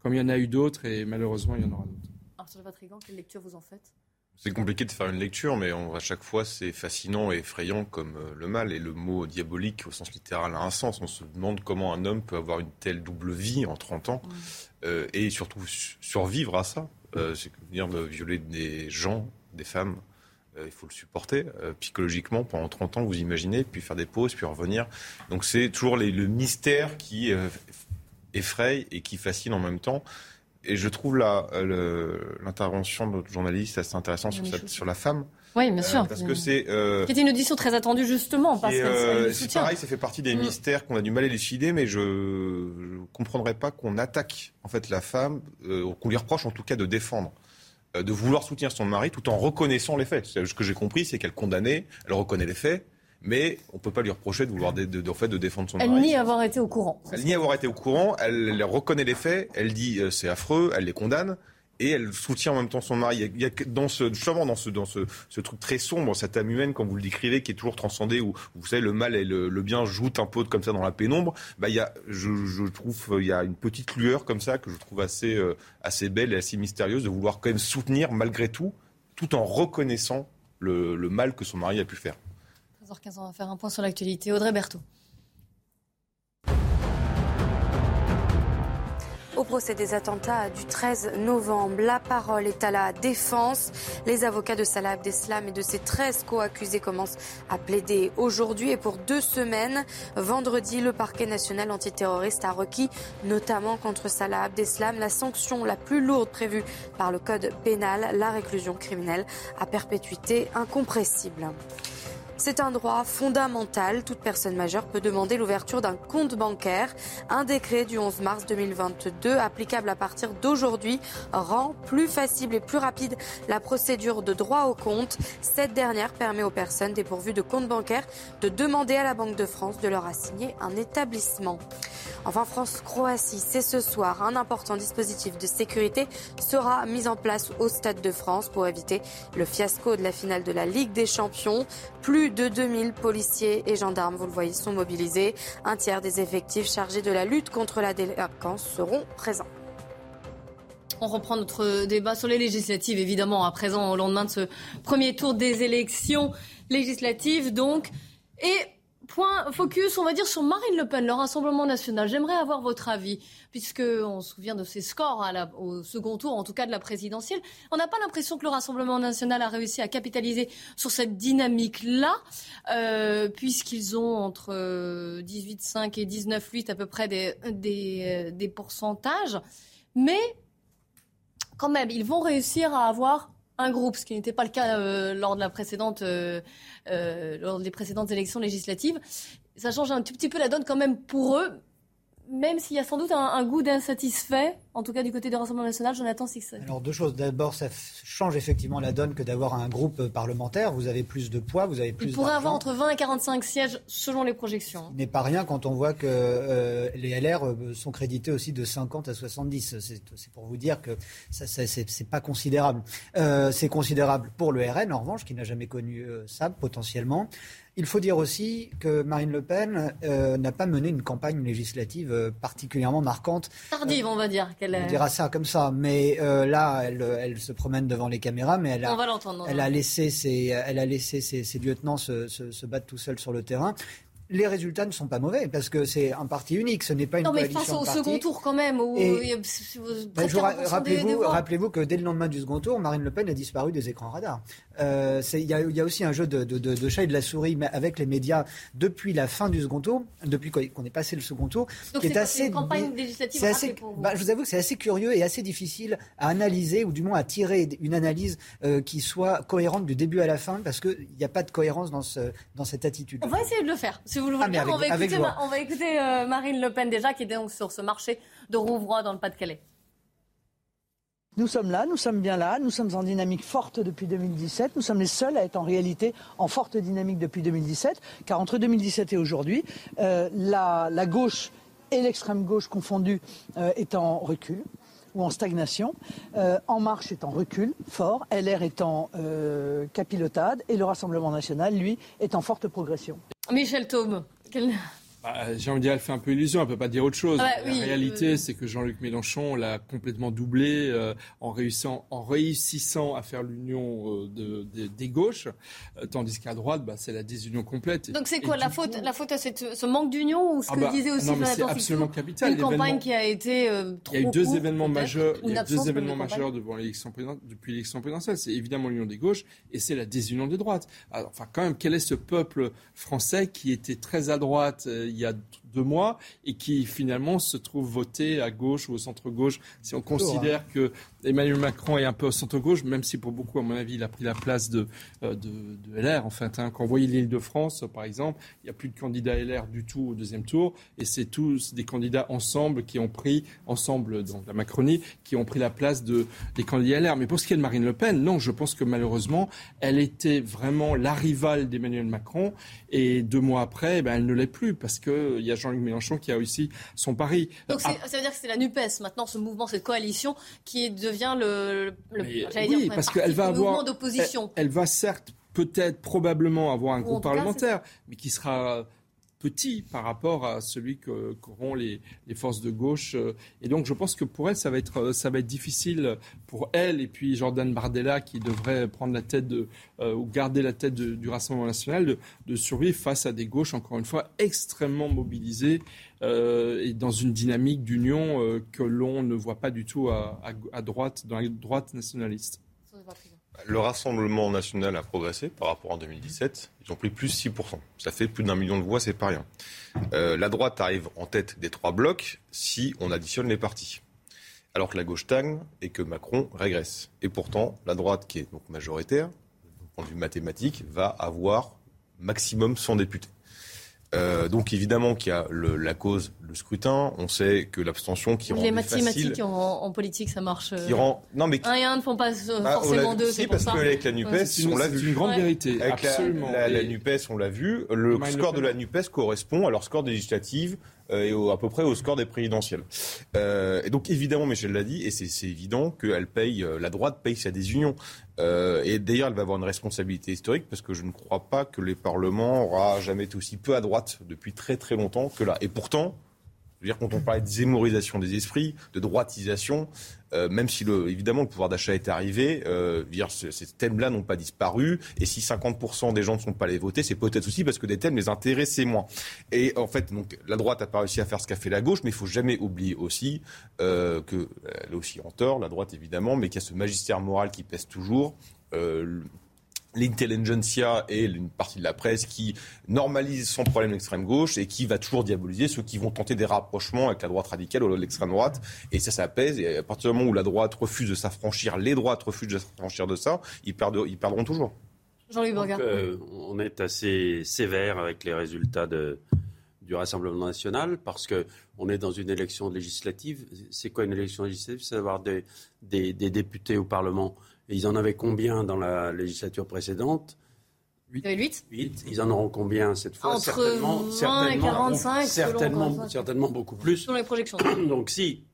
comme il y en a eu d'autres, et malheureusement, il y en aura d'autres. Arthur Vatrigan, quelle lecture vous en faites? C'est compliqué de faire une lecture, mais à chaque fois, c'est fascinant et effrayant comme euh, le mal. Et le mot diabolique, au sens littéral, a un sens. On se demande comment un homme peut avoir une telle double vie en 30 ans, euh, et surtout survivre à ça. c'est dire de violer des gens, des femmes, euh, il faut le supporter euh, psychologiquement pendant 30 ans, vous imaginez, puis faire des pauses, puis revenir. Donc c'est toujours le mystère qui euh, effraie et qui fascine en même temps. Et je trouve l'intervention de notre journaliste assez intéressante sur, sur la femme. Oui, bien sûr. parce que c'est. C'était une audition très attendue justement parce c'est pareil, ça fait partie des mm. mystères qu'on a du mal à élucider, mais je ne comprendrais pas qu'on attaque en fait la femme, qu'on lui reproche en tout cas de défendre. Euh, de vouloir soutenir son mari tout en reconnaissant les faits. Ce que j'ai compris, c'est qu'elle condamnait, elle reconnaît les faits, mais on ne peut pas lui reprocher de vouloir de, fait, de défendre son mari. Elle nie avoir été au courant. Elle nie avoir été au courant, elle, reconnaît les faits, elle dit euh, c'est affreux, elle les condamne, et elle soutient en même temps son mari. Il y a, dans ce, justement, dans ce, dans ce, ce truc très sombre, cette âme humaine, comme vous le décrivez, qui est toujours transcendée, où vous savez, le mal et le, bien jouent un peu comme ça dans la pénombre, bah, il y a, je, trouve, il y a une petite lueur comme ça que je trouve assez, euh, assez belle et assez mystérieuse de vouloir quand même soutenir malgré tout, tout en reconnaissant le, le mal que son mari a pu faire. 13h15, on va faire un point sur l'actualité. Audrey Berthaud. Au procès des attentats du 13 novembre, la parole est à la défense. Les avocats de Salah Abdeslam et de ses 13 co-accusés commencent à plaider aujourd'hui et pour deux semaines. Vendredi, le parquet national antiterroriste a requis, notamment contre Salah Abdeslam, la sanction la plus lourde prévue par le code pénal, la réclusion criminelle à perpétuité incompressible. C'est un droit fondamental. Toute personne majeure peut demander l'ouverture d'un compte bancaire. Un décret du 11 mars 2022, applicable à partir d'aujourd'hui, rend plus facile et plus rapide la procédure de droit au compte. Cette dernière permet aux personnes dépourvues de compte bancaire de demander à la Banque de France de leur assigner un établissement. Enfin, France-Croatie, c'est ce soir. Un important dispositif de sécurité sera mis en place au Stade de France pour éviter le fiasco de la finale de la Ligue des Champions. Plus de 2000 policiers et gendarmes, vous le voyez, sont mobilisés. Un tiers des effectifs chargés de la lutte contre la délinquance seront présents. On reprend notre débat sur les législatives, évidemment, à présent, au lendemain de ce premier tour des élections législatives, donc. Et point focus, on va dire, sur Marine Le Pen, le Rassemblement national. J'aimerais avoir votre avis, puisqu'on se souvient de ses scores au second tour, en tout cas de la présidentielle. On n'a pas l'impression que le Rassemblement national a réussi à capitaliser sur cette dynamique-là, euh, puisqu'ils ont entre 18,5 et 19,8 à peu près des, des, pourcentages. Mais quand même, ils vont réussir à avoir un groupe, ce qui n'était pas le cas euh, lors de la précédente, euh, euh, lors des précédentes élections législatives. Ça change un tout petit peu la donne quand même pour eux même s'il y a sans doute un, goût d'insatisfait, en tout cas du côté du Rassemblement national, Jonathan Sixon. Alors deux choses. D'abord, ça change effectivement la donne que d'avoir un groupe parlementaire. Vous avez plus de poids, vous avez plus. Il pourrait avoir entre 20 et 45 sièges selon les projections. Ce n'est pas rien quand on voit que euh, les LR euh, sont crédités aussi de 50 à 70. C'est pour vous dire que ça, ça c'est pas considérable. Euh, c'est considérable pour le RN en revanche, qui n'a jamais connu ça potentiellement. Il faut dire aussi que Marine Le Pen euh, n'a pas mené une campagne législative euh, particulièrement marquante. Tardive, on va dire. on dira ça comme ça. Mais euh, là, elle, se promène devant les caméras, mais elle a, elle a laissé ses, elle a laissé ses, lieutenants se, se, battre tout seuls sur le terrain les résultats ne sont pas mauvais parce que c'est un parti unique, ce n'est pas une non, coalition. Non, mais face au second tour quand même, où ben, rappelez-vous, rappelez-vous que dès le lendemain du second tour, Marine Le Pen a disparu des écrans radars. Euh, il y, a aussi un jeu de, de, de, chat et de la souris avec les médias depuis la fin du second tour, depuis qu'on est passé le second tour, Donc qui est, assez. Une campagne législative assez, pour vous. Bah, je vous avoue que c'est assez curieux et assez difficile à analyser ou du moins à tirer une analyse euh, qui soit cohérente du début à la fin parce qu'il n'y a pas de cohérence dans, ce, dans cette attitude. On va essayer de le faire. Si vous le voulez, ah, on, va écouter, euh, Marine Le Pen déjà qui est donc sur ce marché de Rouvroy dans le Pas-de-Calais. Nous sommes là, nous sommes bien là, nous sommes en dynamique forte depuis 2017, nous sommes les seuls à être en réalité en forte dynamique depuis 2017, car entre 2017 et aujourd'hui, euh, la, gauche et l'extrême gauche confondus euh, est en recul ou en stagnation, En Marche est en recul fort, LR est en capilotade et le Rassemblement national, lui, est en forte progression. Michel Thaume, bah, J'ai envie de dire, elle fait un peu illusion, elle ne peut pas dire autre chose. la réalité, c'est que Jean-Luc Mélenchon l'a complètement doublé euh, en, réussissant, en réussissant à faire l'union euh, de, des gauches, euh, tandis qu'à droite, bah, c'est la désunion complète. Donc c'est quoi la faute, la faute à cette, ce manque d'union ou ce ah que bah, disait aussi c'est absolument capital. Une campagne qui a été trop Il y a eu deux événements majeurs, il y a deux événements majeurs devant l'élection depuis l'élection présidentielle. C'est évidemment l'union des gauches et c'est la désunion des droites. Alors, enfin, quand même, quel est ce peuple français qui était très à droite il y a deux mois et qui finalement se trouve voté à gauche ou au centre-gauche. Si on considère que Emmanuel Macron est un peu au centre-gauche, même si pour beaucoup, à mon avis, il a pris la place de, euh, de, de LR. En fait, hein. quand vous voyez l'île de France, par exemple, il n'y a plus de candidats LR du tout au deuxième tour et c'est tous des candidats ensemble qui ont pris, ensemble, dans la Macronie, qui ont pris la place de, des candidats LR. Mais pour ce qui est de Marine Le Pen, non, je pense que malheureusement, elle était vraiment la rivale d'Emmanuel Macron et deux mois après, eh ben, elle ne l'est plus parce qu'il y a Jean-Luc Mélenchon qui a aussi son pari. Donc ça veut dire que c'est la NUPES maintenant, ce mouvement, cette coalition qui devient le, le oui, dire, parce qu'elle va avoir, d'opposition. Elle, elle, va certes, peut-être, probablement avoir un groupe parlementaire, mais qui sera petit par rapport à celui qu'auront les, les, forces de gauche. Et donc, je pense que pour elle, ça va être, ça va être difficile pour elle et puis Jordan Bardella qui devrait prendre la tête de, euh, ou garder la tête du Rassemblement national de, survivre face à des gauches, encore une fois, extrêmement mobilisées euh, et dans une dynamique d'union euh, que l'on ne voit pas du tout à, droite, dans la droite nationaliste. Le Rassemblement national a progressé par rapport à 2017. Ils ont pris plus 6%. Ça fait plus d'un million de voix, c'est pas rien. Euh, la droite arrive en tête des trois blocs si on additionne les partis. Alors que la gauche stagne et que Macron régresse. Et pourtant, la droite, qui est donc majoritaire, du point de vue mathématique, va avoir maximum 100 députés. Euh, donc évidemment qu'il y a le, la cause, le scrutin. On sait que l'abstention qui rend les mathématiques en, en, politique, ça marche. Qui rend non mais un et un ne font pas bah, forcément deux. C'est parce qu'avec la Nupes, on l'a vu. C'est une grande vérité. Avec absolument. La, la, la, Nupes, on l'a vu. Le score de la Nupes correspond à leur score des législatives euh, et au- à peu près au score des présidentielles. Euh, et donc évidemment, Michel l'a dit, et c'est c'est évident qu'elle paye, euh, la droite paye sa désunion. Euh, et d'ailleurs, elle va avoir une responsabilité historique parce que je ne crois pas que les parlements aura jamais été aussi peu à droite depuis très très longtemps que là. Et pourtant, je veux dire, quand on parlait de zémorisation des esprits, de droitisation, euh, même si le, évidemment le pouvoir d'achat est arrivé, euh, dire, ce- ces thèmes-là n'ont pas disparu. Et si 50% des gens ne sont pas allés voter, c'est peut-être aussi parce que des thèmes les intéressaient moins. Et en fait, donc, la droite n'a pas réussi à faire ce qu'a fait la gauche, mais il faut jamais oublier aussi euh, qu'elle est aussi en tort, la droite évidemment, mais qu'il y a ce magistère moral qui pèse toujours. Euh, l'intelligentsia et une partie de la presse qui normalise sans problème l'extrême gauche et qui va toujours diaboliser ceux qui vont tenter des rapprochements avec la droite radicale ou l'extrême droite. Et ça, ça pèse. Et à partir du moment où la droite refuse de s'affranchir, les droites refusent de s'affranchir de ça, ils, perdent, ils perdront toujours. Jean-Louis Donc, Burga. euh, on est assez sévère avec les résultats de, du Rassemblement national parce que on est dans une élection législative. C'est quoi une élection législative? C'est d'avoir des, des, des députés au Parlement. Et ils en avaient combien dans la législature précédente? Vous avez 8 8. Ils en auront combien cette fois? Entre Certainement, 20 et certainement, 45, selon certainement, quoi. certainement beaucoup plus. Sur les projections. Donc si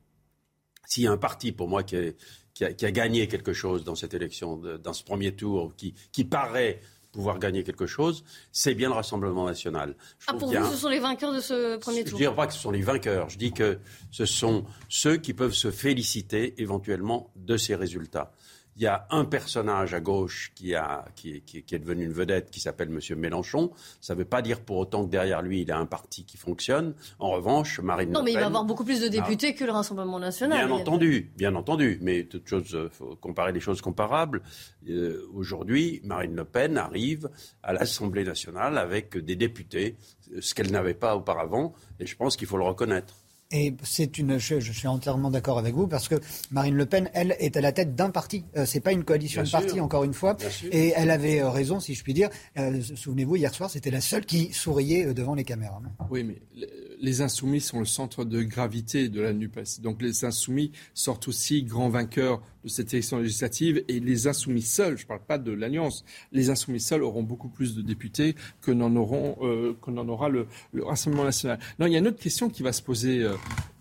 s'il y a un parti pour moi qui, est- qui a, qui a gagné quelque chose dans cette élection, dans ce premier tour, qui, qui paraît pouvoir gagner quelque chose, c'est bien le Rassemblement national. Je Ah, pour vous, un- ce sont les vainqueurs de ce premier je tour ne dirais pas que ce sont les vainqueurs, je dis que ce sont ceux qui peuvent se féliciter éventuellement de ces résultats. Il y a un personnage à gauche qui, a, qui, qui- qui est devenu une vedette qui s'appelle M. Mélenchon. Ça ne veut pas dire pour autant que derrière lui, il a un parti qui fonctionne. En revanche, Marine Non, Le mais il va Pen- avoir beaucoup plus de députés que le Rassemblement national. Bien entendu, bien entendu, mais toute chose, euh, faut comparer les choses comparables. Euh, Aujourd'hui, Marine Le Pen arrive à l'Assemblée nationale avec des députés, ce qu'elle n'avait pas auparavant, et je pense qu'il faut le reconnaître. Et c'est une, je, je suis entièrement d'accord avec vous parce que Marine Le Pen, elle, est à la tête d'un parti. Euh, c'est pas une coalition Bien de partis, encore une fois. Et elle avait euh, raison, si je puis dire. Euh, Souvenez-vous, hier soir, c'était la seule qui souriait euh, devant les caméras. Oui, mais le- les insoumis sont le centre de gravité de la NUPES. Donc les insoumis sortent aussi grands vainqueurs de cette élection législative et les insoumis seuls, je ne parle pas de l'Alliance, les insoumis seuls auront beaucoup plus de députés que n'en auront, euh, que n'en aura le, le Rassemblement national. Non, il y a une autre question qui va se poser. euh,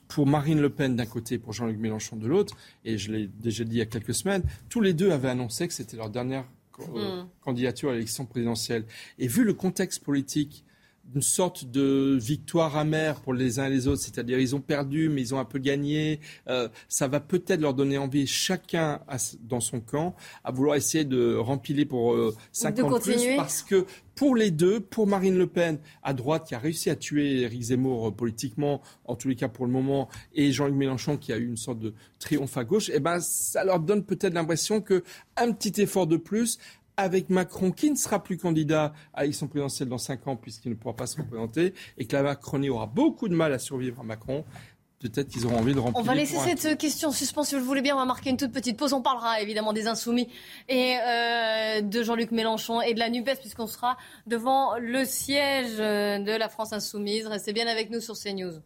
pour Marine Le Pen d'un côté, pour Jean-Luc Mélenchon de l'autre, et je l'ai déjà dit il y a quelques semaines, tous les deux avaient annoncé que c'était leur dernière euh, Mm. candidature à l'élection présidentielle. Et vu le contexte politique, une sorte de victoire amère pour les uns et les autres, c'est-à-dire ils ont perdu mais ils ont un peu gagné, euh, ça va peut-être leur donner envie chacun à dans son camp à vouloir essayer de rempiler pour euh, 50 continuer. plus parce que pour les deux, pour Marine Le Pen à droite qui a réussi à tuer Éric Zemmour euh, politiquement, en tous les cas pour le moment, et Jean-Luc Mélenchon qui a eu une sorte de triomphe à gauche, eh ben ça leur donne peut-être l'impression que un petit effort de plus avec Macron, qui ne sera plus candidat à l'élection présidentielle dans 5 ans, puisqu'il ne pourra pas se représenter, et que la Macronie aura beaucoup de mal à survivre à Macron, peut-être qu'ils auront envie de remplir. On va laisser un- cette question en suspens si vous le voulez bien. On va marquer une toute petite pause. On parlera évidemment des Insoumis et euh, de Jean-Luc Mélenchon et de la NUPES puisqu'on sera devant le siège de la France Insoumise. Restez bien avec nous sur CNews.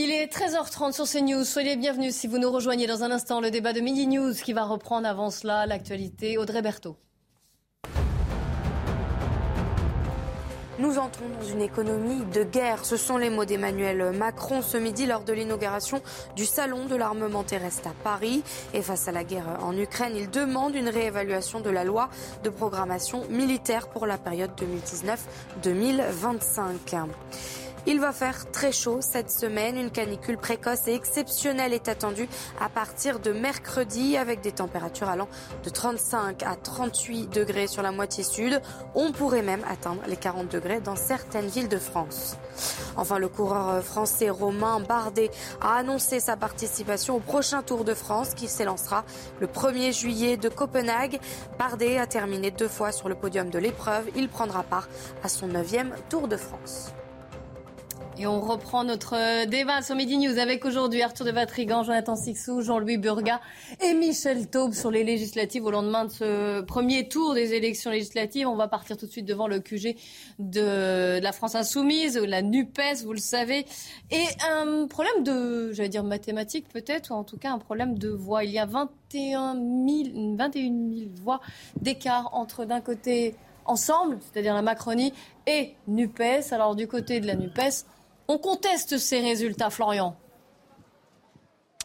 Il est 13h30 sur CNews. Soyez bienvenus si vous nous rejoignez dans un instant le débat de Midi News qui va reprendre avant cela l'actualité. Audrey Berthaud. Nous entrons dans une économie de guerre. Ce sont les mots d'Emmanuel Macron ce midi lors de l'inauguration du Salon de l'armement terrestre à Paris. Et face à la guerre en Ukraine, il demande une réévaluation de la loi de programmation militaire pour la période 2019-2025. Il va faire très chaud cette semaine. Une canicule précoce et exceptionnelle est attendue à partir de mercredi avec des températures allant de 35 à 38 degrés sur la moitié sud. On pourrait même atteindre les 40 degrés dans certaines villes de France. Enfin, le coureur français Romain Bardet a annoncé sa participation au prochain Tour de France qui s'élancera le 1er juillet de Copenhague. Bardet a terminé deux fois sur le podium de l'épreuve. Il prendra part à son neuvième Tour de France. Et on reprend notre euh, débat sur Midi News avec aujourd'hui Arthur de Vatrigan, Jonathan Sixou, Jean-Louis Burga et Michel Taube sur les législatives au lendemain de ce premier tour des élections législatives. On va partir tout de suite devant le QG de la France Insoumise, la NUPES, vous le savez. Et un problème de, j'allais dire mathématique peut-être, ou en tout cas un problème de voix. Il y a 21 000, 21 000 voix d'écart entre d'un côté ensemble, c'est-à-dire la Macronie et NUPES. Alors du côté de la NUPES, on conteste ces résultats, Florian.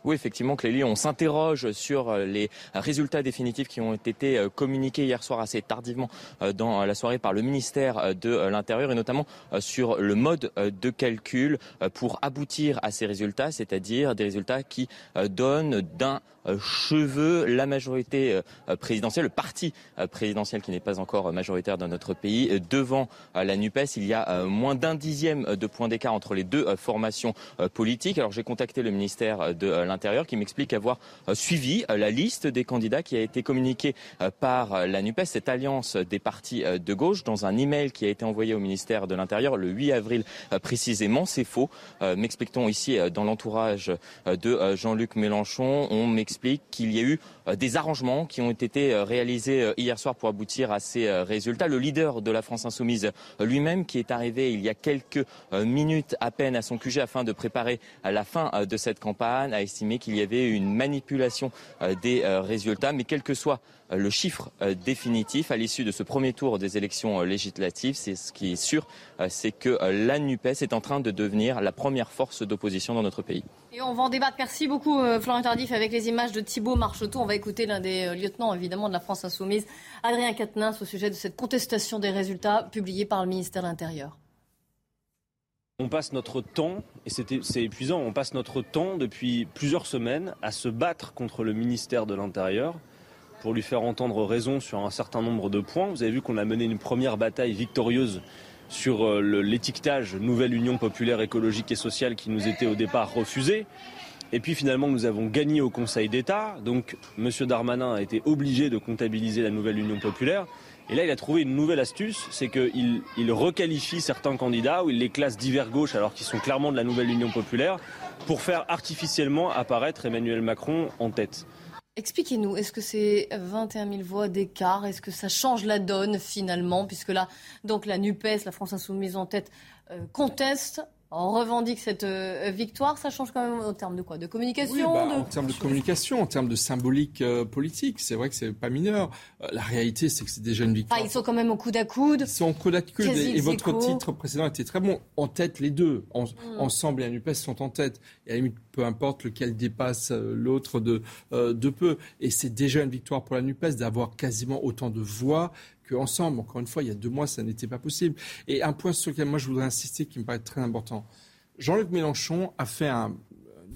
Oui, effectivement, Clélie, on s'interroge sur euh, les résultats définitifs qui ont été euh, communiqués hier soir assez tardivement euh, dans la soirée par le ministère de l'Intérieur et notamment sur le mode de calcul pour aboutir à ces résultats, c'est-à-dire des résultats qui donnent d'un cheveux la majorité présidentielle, le parti présidentiel qui n'est pas encore majoritaire dans notre pays, devant la NUPES. Il y a moins d'un dixième de point d'écart entre les deux formations politiques. Alors j'ai contacté le ministère de l'Intérieur qui m'explique avoir euh, suivi euh, la liste des candidats qui a été communiquée euh, par la NUPES, cette alliance des partis de gauche, dans un email qui a été envoyé au ministère de l'Intérieur le 8 avril précisément. C'est faux. M'explique-t-on ici dans l'entourage de Jean-Luc Mélenchon, on m'explique qu'il y a eu des arrangements qui ont été réalisés hier soir pour aboutir à ces résultats. Le leader de la France insoumise lui-même, qui est arrivé il y a quelques minutes à peine à son QG afin de préparer la fin de cette campagne, a estimé qu'il y avait une manipulation euh, des euh, résultats. Mais quel que soit euh, le chiffre définitif à l'issue de ce premier tour des élections législatives, c'est ce qui est sûr, c'est que la NUPES est en train de devenir la première force d'opposition dans notre pays. Et on va en débattre. Merci beaucoup, Florent Tardif, avec les images de Thibault Marcheteau. On va écouter l'un des lieutenants, évidemment, de la France Insoumise, Adrien Quatennens, au sujet de cette contestation des résultats publiés par le ministère de l'Intérieur. On passe notre temps, et c'est épuisant, on passe notre temps depuis plusieurs semaines à se battre contre le ministère de l'Intérieur pour lui faire entendre raison sur un certain nombre de points. Vous avez vu qu'on a mené une première bataille victorieuse sur euh, l'étiquetage Nouvelle Union populaire écologique et sociale qui nous était au départ refusé. Et puis finalement, nous avons gagné au Conseil d'État. Donc, M. Darmanin a été obligé de comptabiliser la Nouvelle Union populaire. Et là, il a trouvé une nouvelle astuce, c'est qu'il il requalifie certains candidats ou il les classe divers gauche alors qu'ils sont clairement de la nouvelle Union populaire pour faire artificiellement apparaître Emmanuel Macron en tête. Expliquez-nous, est-ce que c'est 21 000 voix d'écart? Est-ce que ça change la donne finalement? Puisque là, donc la NUPES, la France Insoumise en tête, euh, conteste on revendique cette euh, victoire, ça change quand même en termes de quoi? De communication bah, En termes de communication, en termes de symbolique euh, politique, c'est vrai que c'est pas mineur. La réalité, c'est que c'est déjà une victoire. ils sont quand même au coude à coude. Ils sont au coude à coude. Et, votre titre précédent était très bon. En tête, les deux. Mm. Ensemble et NUPES sont en tête. Et à la limite, peu importe lequel dépasse l'autre de, de peu. Et c'est déjà une victoire pour la NUPES d'avoir quasiment autant de voix ensemble. Encore une fois, il y a deux mois, ça n'était pas possible. Et un point sur lequel moi je voudrais insister qui me paraît très important. Jean-Luc Mélenchon a fait une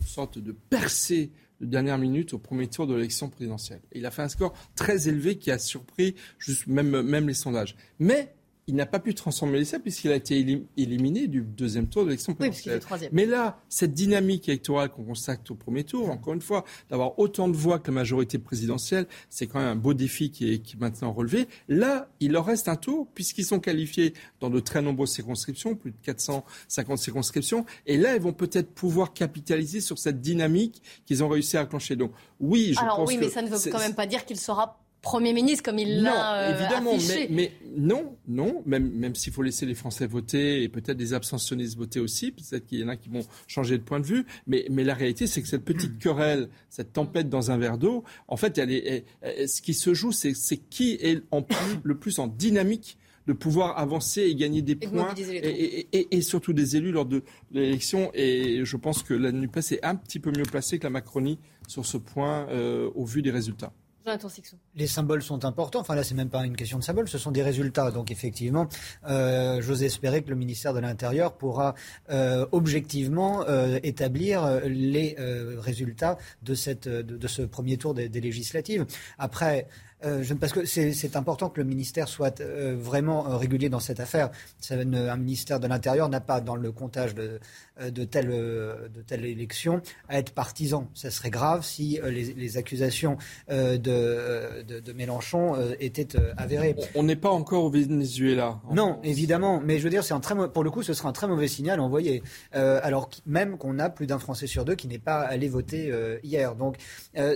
sorte de percée de dernière minute au premier tour de l'élection présidentielle. il a fait un score très élevé qui a surpris même, même les sondages. Mais il n'a pas pu transformer l'essai puisqu'il a été éliminé du deuxième tour de l'élection présidentielle. Mais là, cette dynamique électorale qu'on constate au premier tour, encore une fois, d'avoir autant de voix que la majorité présidentielle, c'est quand même un beau défi qui est, qui est maintenant relevé. Là, il leur reste un tour puisqu'ils sont qualifiés dans de très nombreuses circonscriptions, plus de 450 circonscriptions. Et là, ils vont peut-être pouvoir capitaliser sur cette dynamique qu'ils ont réussi à acclencher. Donc oui, je Alors, pense oui, mais ça ne veut quand même pas dire qu'il sera Premier ministre comme il l'a euh, évidemment, affiché. Mais, mais, non, non, même, même s'il faut laisser les Français voter et peut-être des abstentionnistes voter aussi, peut-être qu'il y en a qui vont changer de point de vue, mais, mais la réalité c'est que cette petite querelle, cette tempête dans un verre d'eau, en fait, elle est, ce qui se joue, c'est qui est en plus, le plus en dynamique de pouvoir avancer et gagner des points et, et, et, surtout des élus lors de l'élection. Et je pense que la NUPES est un petit peu mieux placée que la Macronie sur ce point euh, au vu des résultats. Les symboles sont importants. Enfin là, c'est même pas une question de symbole, ce sont des résultats. Donc effectivement, euh, j'ose espérer que le ministère de l'Intérieur pourra euh, objectivement euh, établir les résultats de, cette, de, ce premier tour des, des législatives. Après, euh, parce que c'est important que le ministère soit euh, vraiment euh, régulier dans cette affaire. un ministère de l'Intérieur n'a pas, dans le comptage de, de, telle, de telle élection, à être partisan. Ça serait grave si les, accusations de, de, Mélenchon étaient avérées. On n'est pas encore au Venezuela. Non, évidemment. Mais je veux dire, un très, pour le coup, ce sera un très mauvais signal envoyé. alors même qu'on a plus d'un Français sur deux qui n'est pas allé voter hier. Donc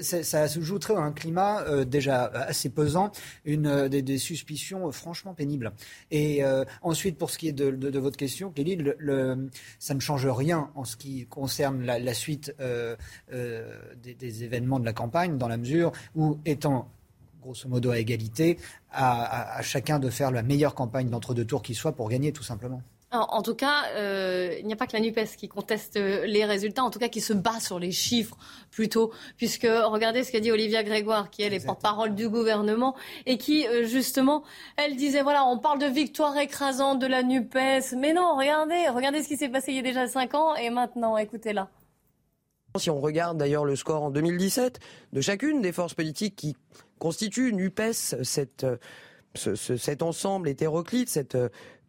ça, se joue très dans un climat déjà assez pesant, une, euh, des, suspicions euh, franchement pénibles. Et euh, ensuite, pour ce qui est de, votre question, Kelly, ça ne change rien en ce qui concerne la, suite des, événements de la campagne, dans la mesure où, étant grosso modo à égalité, à, à chacun de faire la meilleure campagne d'entre-deux tours qui soit pour gagner, tout simplement. En, tout cas, euh, il n'y a pas que la NUPES qui conteste euh, les résultats, en tout cas qui se bat sur les chiffres plutôt, puisque regardez ce qu'a dit Olivia Grégoire, qui est porte-parole du gouvernement, et qui, euh, justement, elle disait, voilà, on parle de victoire écrasante de la NUPES, mais non, regardez, regardez ce qui s'est passé il y a déjà cinq ans, et maintenant, écoutez-la. Si on regarde d'ailleurs le score en 2017 de chacune des forces politiques qui constituent NUPES, cette, cet ensemble hétéroclite, cette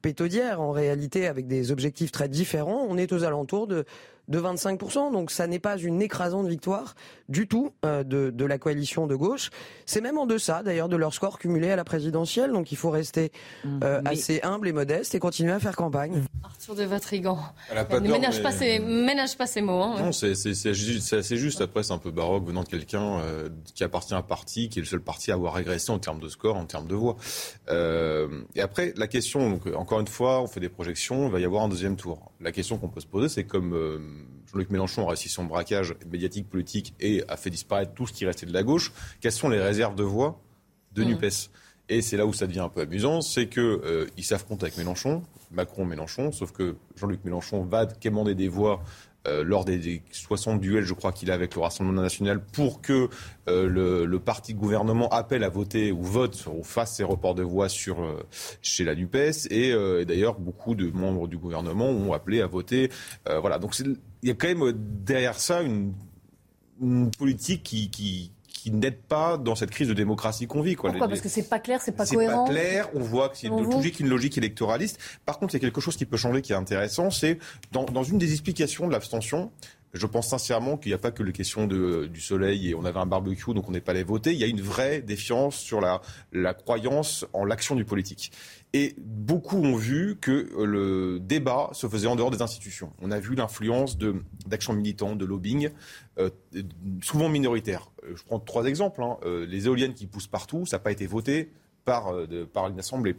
pétodière en réalité avec des objectifs très différents. On est aux alentours de de 25%. Donc ça n'est pas une écrasante victoire du tout euh, de, de, la coalition de gauche. C'est même en deçà d'ailleurs de leur score cumulé à la présidentielle. Donc il faut rester mmh. euh, assez humble et modeste et continuer à faire campagne. Arthur de Vatrigan. Ne ménage, pas ses, ménage pas ses mots. Hein, non, c'est assez juste. Après, c'est un peu baroque venant de quelqu'un euh, qui appartient à un parti, qui est le seul parti à avoir régressé en termes de score, en termes de voix. et après, la question, donc, encore une fois, on fait des projections, il va y avoir un deuxième tour. La question qu'on peut se poser, c'est comme Jean-Luc Mélenchon a réussi son braquage médiatique, politique et a fait disparaître tout ce qui restait de la gauche. Quelles sont les réserves de voix de mmh. NUPES? Et c'est là où ça devient un peu amusant, c'est qu'il euh, s'affronte avec Mélenchon, Macron-Mélenchon, sauf que Jean-Luc Mélenchon va quémander des voix euh, lors des, 60 duels, je crois qu'il a avec le Rassemblement national, pour que euh, le, parti gouvernement appelle à voter ou vote ou fasse ses reports de voix sur, euh, chez la NUPES. Et, d'ailleurs, beaucoup de membres du gouvernement ont appelé à voter. voilà. Donc il y a quand même derrière ça une, une politique qui, qui qui n'aide pas dans cette crise de démocratie qu'on vit. Quoi. Pourquoi Parce que c'est pas clair, c'est pas cohérent. C'est pas clair. On voit que c'est une logique, une logique électoraliste. Par contre, il y a quelque chose qui peut changer, qui est intéressant, c'est dans, dans une des explications de l'abstention. Je pense sincèrement qu'il n'y a pas que les questions de, du soleil et on avait un barbecue donc on n'est pas allé voter. Il y a une vraie défiance sur la, croyance en l'action du politique. Et beaucoup ont vu que euh, le débat se faisait en dehors des institutions. On a vu l'influence d'actions militantes, de lobbying, euh, souvent minoritaires. Euh, je prends trois exemples. Hein. les éoliennes qui poussent partout, ça n'a pas été voté par, par une assemblée.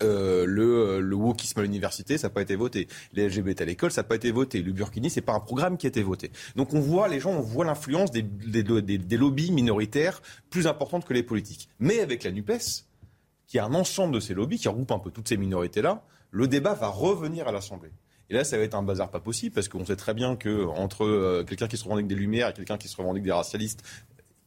Le, le wokisme à l'université, ça n'a pas été voté. Les LGBT à l'école, ça n'a pas été voté. Le burkini, c'est pas un programme qui a été voté. Donc on voit, les gens, on voit l'influence des, lobbies minoritaires plus importantes que les politiques. Mais avec la NUPES, qui a un ensemble de ces lobbies, qui regroupe un peu toutes ces minorités-là, le débat va revenir à l'Assemblée. Et là, ça va être un bazar pas possible, parce qu'on sait très bien que entre euh, quelqu'un qui se revendique des Lumières et quelqu'un qui se revendique des racialistes,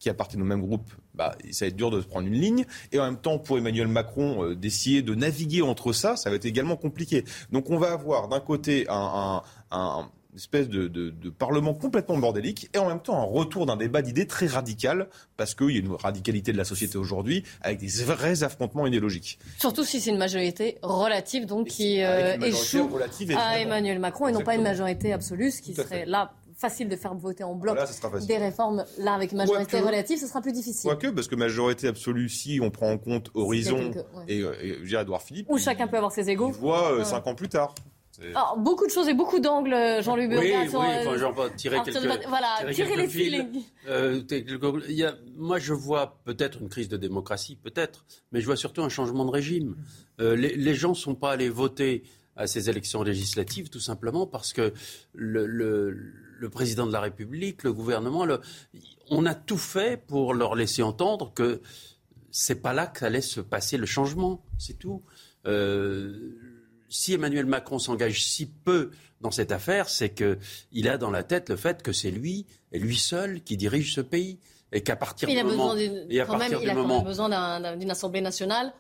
qui appartiennent au même groupe, bah, ça va être dur de se prendre une ligne. Et en même temps, pour Emmanuel Macron, euh, d'essayer de naviguer entre ça, ça va être également compliqué. Donc on va avoir d'un côté un, un une espèce de, de, parlement complètement bordélique et en même temps un retour d'un débat d'idées très radical parce qu'il y a une radicalité de la société aujourd'hui avec des vrais affrontements idéologiques. Surtout si c'est une majorité relative donc qui euh, échoue à Emmanuel Macron et non pas une majorité absolue, ce qui serait là facile de faire voter en bloc des réformes. Là, avec majorité relative, ce sera plus difficile. Quoique, parce que majorité absolue, si on prend en compte Horizon et, et, Edouard Philippe. Où chacun peut avoir ses égaux. Il voit euh, cinq ans plus tard. Alors, beaucoup de choses et beaucoup d'angles, Jean-Luc Oui, oui, enfin, genre, tirer quelques, voilà, tirer, les fils. Euh, moi, je vois peut-être une crise de démocratie, peut-être, mais je vois surtout un changement de régime. Euh, les, gens ne sont pas allés voter à ces élections législatives, tout simplement parce que le, le, président de la République, le gouvernement, on a tout fait pour leur laisser entendre que c'est pas là qu'allait se passer le changement, c'est tout. Euh, si Emmanuel Macron s'engage si peu dans cette affaire, c'est qu'il a dans la tête le fait que c'est lui et lui seul qui dirige ce pays. Et qu'à partir du moment. il a quand même besoin d'une Assemblée nationale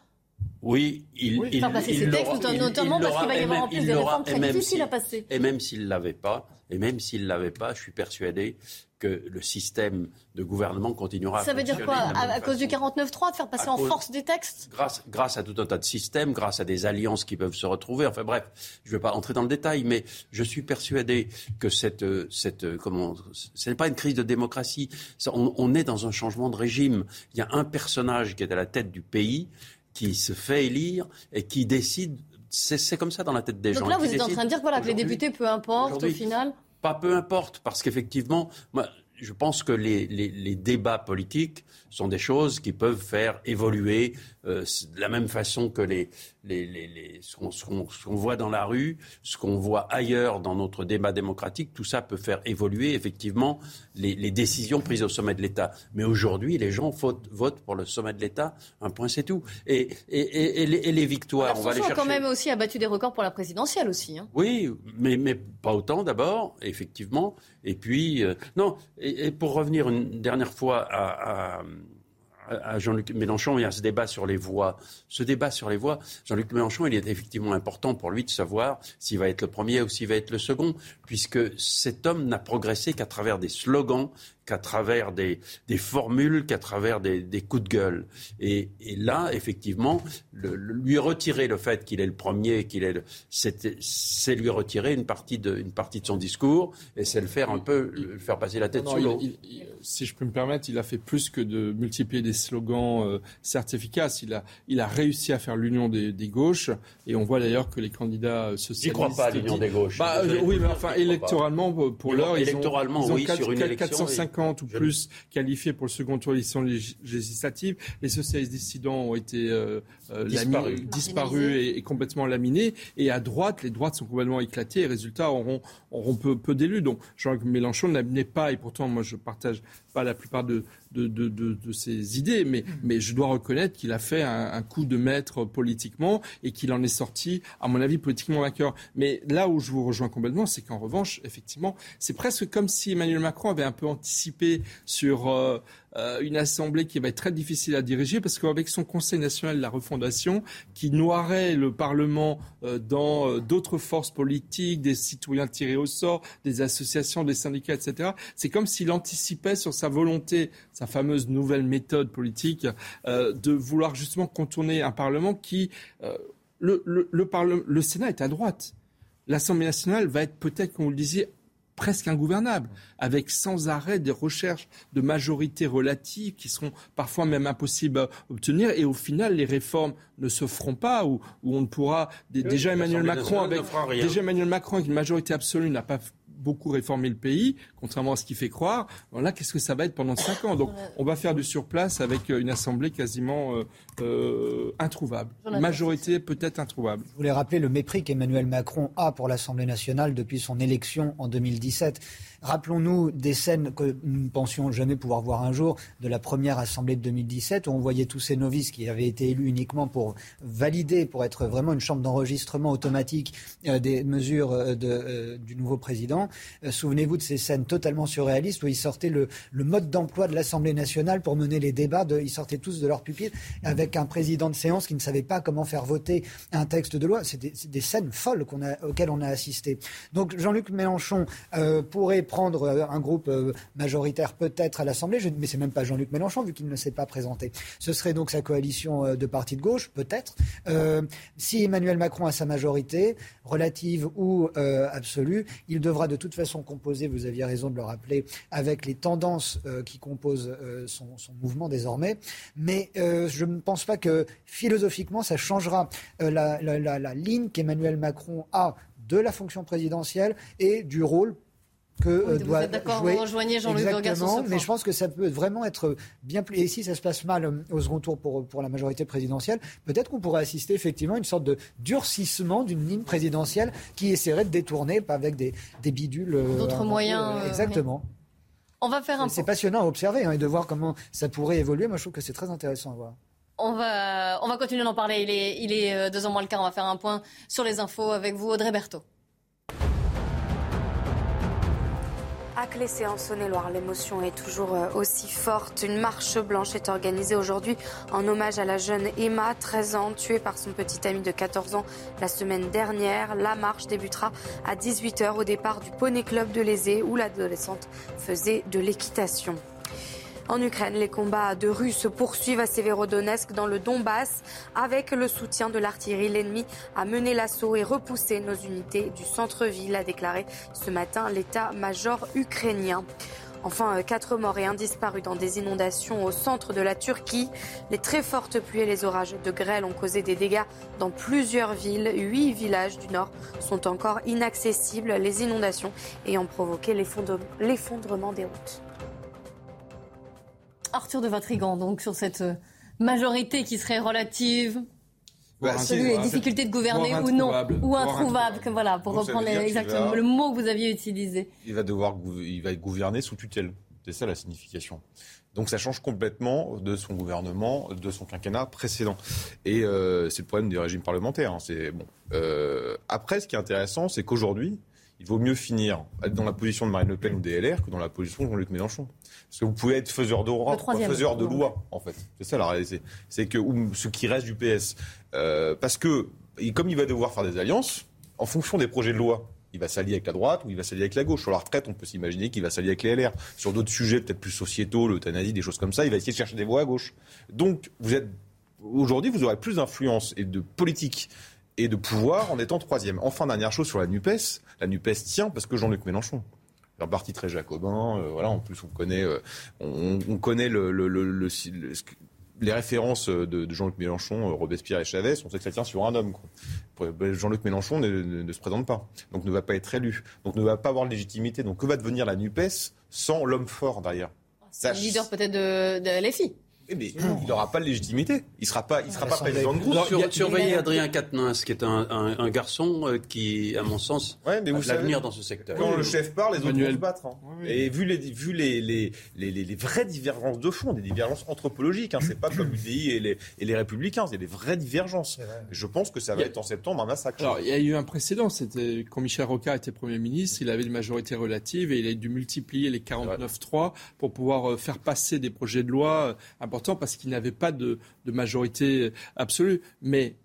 oui, il, oui. il, faire passer ses textes, notamment parce qu'il va y avoir en plus des réformes très difficiles à passer. Et même s'il ne l'avait pas, et même s'il l'avait pas, je suis persuadé que le système de gouvernement continuera à fonctionner. Ça veut dire quoi À, cause du 49-3, de faire passer en force des textes? Grâce, grâce à tout un tas de systèmes, grâce à des alliances qui peuvent se retrouver. Enfin bref, je ne vais pas entrer dans le détail, mais je suis persuadé que cette, cette comment, ce n'est pas une crise de démocratie. On, on est dans un changement de régime. Il y a un personnage qui est à la tête du pays qui se fait élire et qui décide. C'est comme ça dans la tête des gens. Donc là, vous êtes en train de dire voilà, que les députés, peu importe, au final. Pas peu importe, parce qu'effectivement, je pense que les, les, débats politiques sont des choses qui peuvent faire évoluer euh, de la même façon que les, les, les ce qu'on voit dans la rue, ce qu'on voit ailleurs dans notre débat démocratique, tout ça peut faire évoluer effectivement les, décisions prises au sommet de l'État. Mais aujourd'hui, les gens votent, votent, pour le sommet de l'État, un point c'est tout. Et, et, et, les, victoires, on va les chercher. quand même aussi abattu des records pour la présidentielle aussi. Hein. Oui, mais, mais pas autant d'abord, effectivement. Et puis, euh, non, et, pour revenir une dernière fois à, à, Jean-Luc Mélenchon, y a ce débat sur les voix. Ce débat sur les voix, Jean-Luc Mélenchon, il est effectivement important pour lui de savoir s'il va être le premier ou s'il va être le second, puisque cet homme n'a progressé qu'à travers des slogans qu'à travers des, formules, qu'à travers des, coups de gueule. Et, là, effectivement, lui retirer le fait qu'il est le premier, qu'il est, c'est lui retirer une partie de, une partie de son discours et c'est le faire un peu, le faire passer la tête sous l'eau. Si je peux me permettre, il a fait plus que de multiplier des slogans euh, certes efficaces. Il a, il a réussi à faire l'union des, gauches et on voit d'ailleurs que les candidats socialistes. J'y crois pas à l'union des gauches. Bah, oui, mais enfin, électoralement, pour l'heure, ils électoralement, oui, sur une élection, ou plus qualifiés pour le second tour d'élection législative. Les socialistes dissidents ont été euh, euh, disparus, et, complètement laminés. Et à droite, les droites sont complètement éclatées. Et résultat, auront, auront peu, peu d'élus. Donc Jean-Luc Mélenchon n'amenait pas, et pourtant moi je partage pas la plupart de, de, de, de, ses idées, mais, mm. mais je dois reconnaître qu'il a fait un, coup de maître politiquement et qu'il en est sorti, à mon avis, politiquement vainqueur. Mais là où je vous rejoins complètement, c'est qu'en revanche, effectivement, c'est presque comme si Emmanuel Macron avait un peu anticipé sur euh, euh, une assemblée qui va être très difficile à diriger parce qu'avec son Conseil national de la refondation, qui noirait le Parlement euh, dans euh, d'autres forces politiques, des citoyens tirés au sort, des associations, des syndicats, etc., c'est comme s'il anticipait sur sa volonté, sa fameuse nouvelle méthode politique, de vouloir justement contourner un Parlement qui... le, le, le, le Sénat est à droite. L'Assemblée nationale va être peut-être, comme vous le disiez, presque ingouvernable, avec sans arrêt des recherches de majorité relative qui seront parfois même impossibles à obtenir. Et au final, les réformes ne se feront pas, ou, on ne pourra. déjà, Emmanuel Macron, avec, déjà Emmanuel Macron, avec une majorité absolue, n'a pas beaucoup réformé le pays, contrairement à ce qui fait croire. Voilà, qu'est-ce que ça va être pendant cinq ans? Donc, on va faire du surplace avec euh, une assemblée quasiment euh, euh, introuvable. majorité peut-être introuvable. Je voulais rappeler le mépris qu'Emmanuel Macron a pour l'Assemblée nationale depuis son élection en 2017. Rappelons-nous des scènes que nous ne pensions jamais pouvoir voir un jour de la première Assemblée de 2017 où on voyait tous ces novices qui avaient été élus uniquement pour valider, pour être vraiment une chambre d'enregistrement automatique des mesures de, du nouveau président. Euh, souvenez-vous de ces scènes totalement surréalistes où ils sortaient le, mode d'emploi de l'Assemblée nationale pour mener les débats. ils sortaient tous de leur pupitre avec un président de séance qui ne savait pas comment faire voter un texte de loi. C'est des, scènes folles auxquelles on a assisté. Donc Jean-Luc Mélenchon euh, pourrait prendre euh, un groupe majoritaire peut-être à l'Assemblée, mais c'est même pas Jean-Luc Mélenchon vu qu'il ne s'est pas présenté. Ce serait donc sa coalition de partis de gauche, peut-être. si Emmanuel Macron a sa majorité, relative ou absolue, il devra de toute façon composé, vous aviez raison de le rappeler, avec les tendances euh, qui composent euh, son, mouvement désormais. Mais euh, je ne pense pas que philosophiquement, ça changera la, la ligne qu'Emmanuel Macron a de la fonction présidentielle et du rôle que euh, doit jouer. Vous rejoignez Jean-Luc Exactement, mais je pense que ça peut vraiment être bien plus. Et si ça se passe mal euh, au second tour pour, pour la majorité présidentielle, peut-être qu'on pourrait assister effectivement à une sorte de durcissement d'une ligne présidentielle qui essaierait de détourner avec des, des bidules. Euh, D'autres moyens. exactement. On va faire un. C'est passionnant à observer hein, et de voir comment ça pourrait évoluer. Moi, je trouve que c'est très intéressant à voir. On va, on va continuer d'en parler. Il est, il est deux ans moins le quart. On va faire un point sur les infos avec vous, Audrey Berthaud. À Clessé en l'émotion est toujours euh, aussi forte. Une marche blanche est organisée aujourd'hui en hommage à la jeune Emma, 13 ans, tuée par son petit ami de 14 ans la semaine dernière. La marche débutera à 18h au départ du Poney Club de l'Aisé où l'adolescente faisait de l'équitation. En Ukraine, les combats de rue se poursuivent à Severodonetsk dans le Donbass. Avec le soutien de l'artillerie, l'ennemi a mené l'assaut et repoussé nos unités du centre-ville, a déclaré ce matin l'état-major ukrainien. Enfin, quatre morts et un disparu dans des inondations au centre de la Turquie. Les très fortes pluies et les orages de grêle ont causé des dégâts dans plusieurs villes. Huit villages du nord sont encore inaccessibles, les inondations ayant provoqué l'effondrement des routes. Arthur de Vatrigan, donc sur cette euh, majorité qui serait relative Bah, les difficultés de gouverner ou non, ou introuvable, que voilà, pour Donc, reprendre exactement va- le mot que vous aviez utilisé. il va devoir il va gouverner sous tutelle. C'est ça la signification. Donc ça change complètement de son gouvernement, de son quinquennat précédent. Et euh, c'est le problème des régimes parlementaires. hein. C'est bon. Euh, après, ce qui est intéressant, c'est qu'aujourd'hui, il vaut mieux finir être dans la position de Marine Le Pen ou des LR que dans la position de Jean-Luc Mélenchon. Parce que vous pouvez être faiseur troisième. faiseur de loi, en fait. C'est ça la réalité. C'est que ou ce qui reste du PS, Euh, parce que et comme il va devoir faire des alliances, en fonction des projets de loi, il va s'allier avec la droite ou il va s'allier avec la gauche. Sur la retraite, on peut s'imaginer qu'il va s'allier avec les LR. Sur d'autres sujets, peut-être plus sociétaux, l'euthanasie, des choses comme ça, il va essayer de chercher des voix à gauche. Donc, vous êtes aujourd'hui, vous aurez plus d'influence et de politique et de pouvoir en étant troisième. Enfin, dernière chose sur la Nupes, la Nupes tient parce que Jean-Luc Mélenchon. C'est un parti très jacobin, euh, voilà. En plus, on connaît, euh, on, on connaît le, le- le- le- le- ce que- les références de, de Jean-Luc Mélenchon, euh, Robespierre et Chavez. On sait que ça tient sur un homme. ben, Jean-Luc Mélenchon ne, ne- ne se présente pas, donc ne va pas être élu, donc ne va pas avoir de légitimité. Donc que va devenir la Nupes sans l'homme fort derrière C'est le leader peut-être de, de LFI. Eh, mais il n'aura pas de légitimité. Il sera pas, il sera pas L'Assemblée. président de groupe. Sur- surveillez Adrien Quatennens, qui est un, un- un garçon euh, qui, à mon sens, mais a l'avenir dans ce secteur. Quand le chef parle, les autres vont se battre. hein. Et vu les, vu les, les, les, les- les vraies divergences de fond, des divergences anthropologiques, hein, c'est pas comme l'UDI et les, et les Républicains, il y a des vraies divergences. Je pense que ça va a- être en septembre un massacre. Alors, il y a eu un précédent, c'était quand Michel Rocard était Premier ministre, il avait une majorité relative et il a dû multiplier les 49-3 pour pouvoir euh, faire passer des projets de loi euh, importants parce qu'il n'avait pas de, majorité absolue. Mais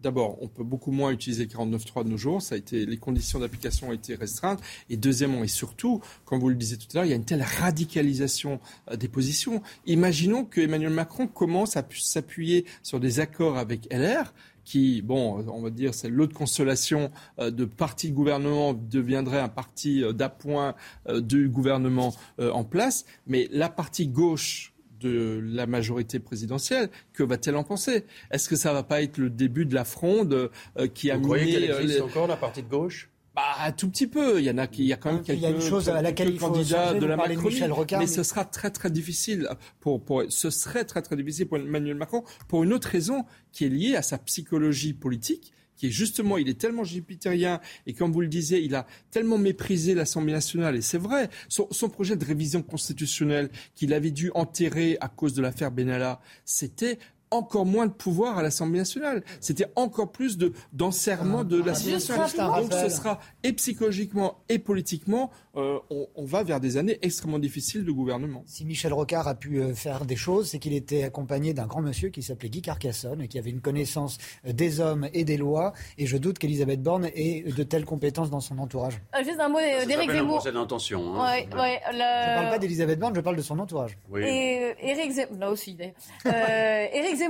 D'abord, on peut beaucoup moins utiliser le 49.3 de nos jours. Ça a été, les conditions d'application ont été restreintes. Et deuxièmement, et surtout, comme vous le disiez tout à l'heure, il y a une telle radicalisation euh, des positions. Imaginons que Emmanuel Macron commence à pu- s'appuyer sur des accords avec LR qui, bon, on va dire, c'est l'autre consolation euh, de parti gouvernement deviendrait un parti euh, d'appoint du gouvernement en place, mais la partie gauche de la majorité présidentielle, que va-t-elle en penser? Est-ce que ça va pas être le début de la fronde euh, qui a Vous croyez miné, qu'elle euh, existe les- encore, la partie de gauche? Bah, un tout petit peu. Il y en a qui, il y a quand même quelques, Il y a une chose à laquelle il faut candidats changer, de la Macronie, Michel Rocard, mais mais- ce sera très très difficile pour, pour, ce serait très très difficile pour Emmanuel Macron pour une autre raison qui est liée à sa psychologie politique qui est justement, il est tellement jupitérien et comme vous le disiez, il a tellement méprisé l'Assemblée nationale. Et c'est vrai, son, son projet de révision constitutionnelle qu'il avait dû enterrer à cause de l'affaire Benalla, c'était encore moins de pouvoir à l'Assemblée nationale. C'était encore plus de d'enserrement de l'Assemblée Juste nationale. Donc ce sera et psychologiquement et politiquement, euh, on, on va vers des années extrêmement difficiles de gouvernement. Si Michel Rocard a pu euh, faire des choses, c'est qu'il était accompagné d'un grand monsieur qui s'appelait Guy Carcassonne et qui avait une connaissance euh, des hommes et des lois. Et je doute qu'Elisabeth Borne ait de telles compétences dans son entourage. Euh, juste un mot d'Éric Zemmour. procès d'intention. hein. Ouais, ouais, le- Je ne parle pas d'Elisabeth Borne, je parle de son entourage. Oui. Et euh, Éric Zemmour, là aussi, d'ailleurs. Euh, Éric Zemmour,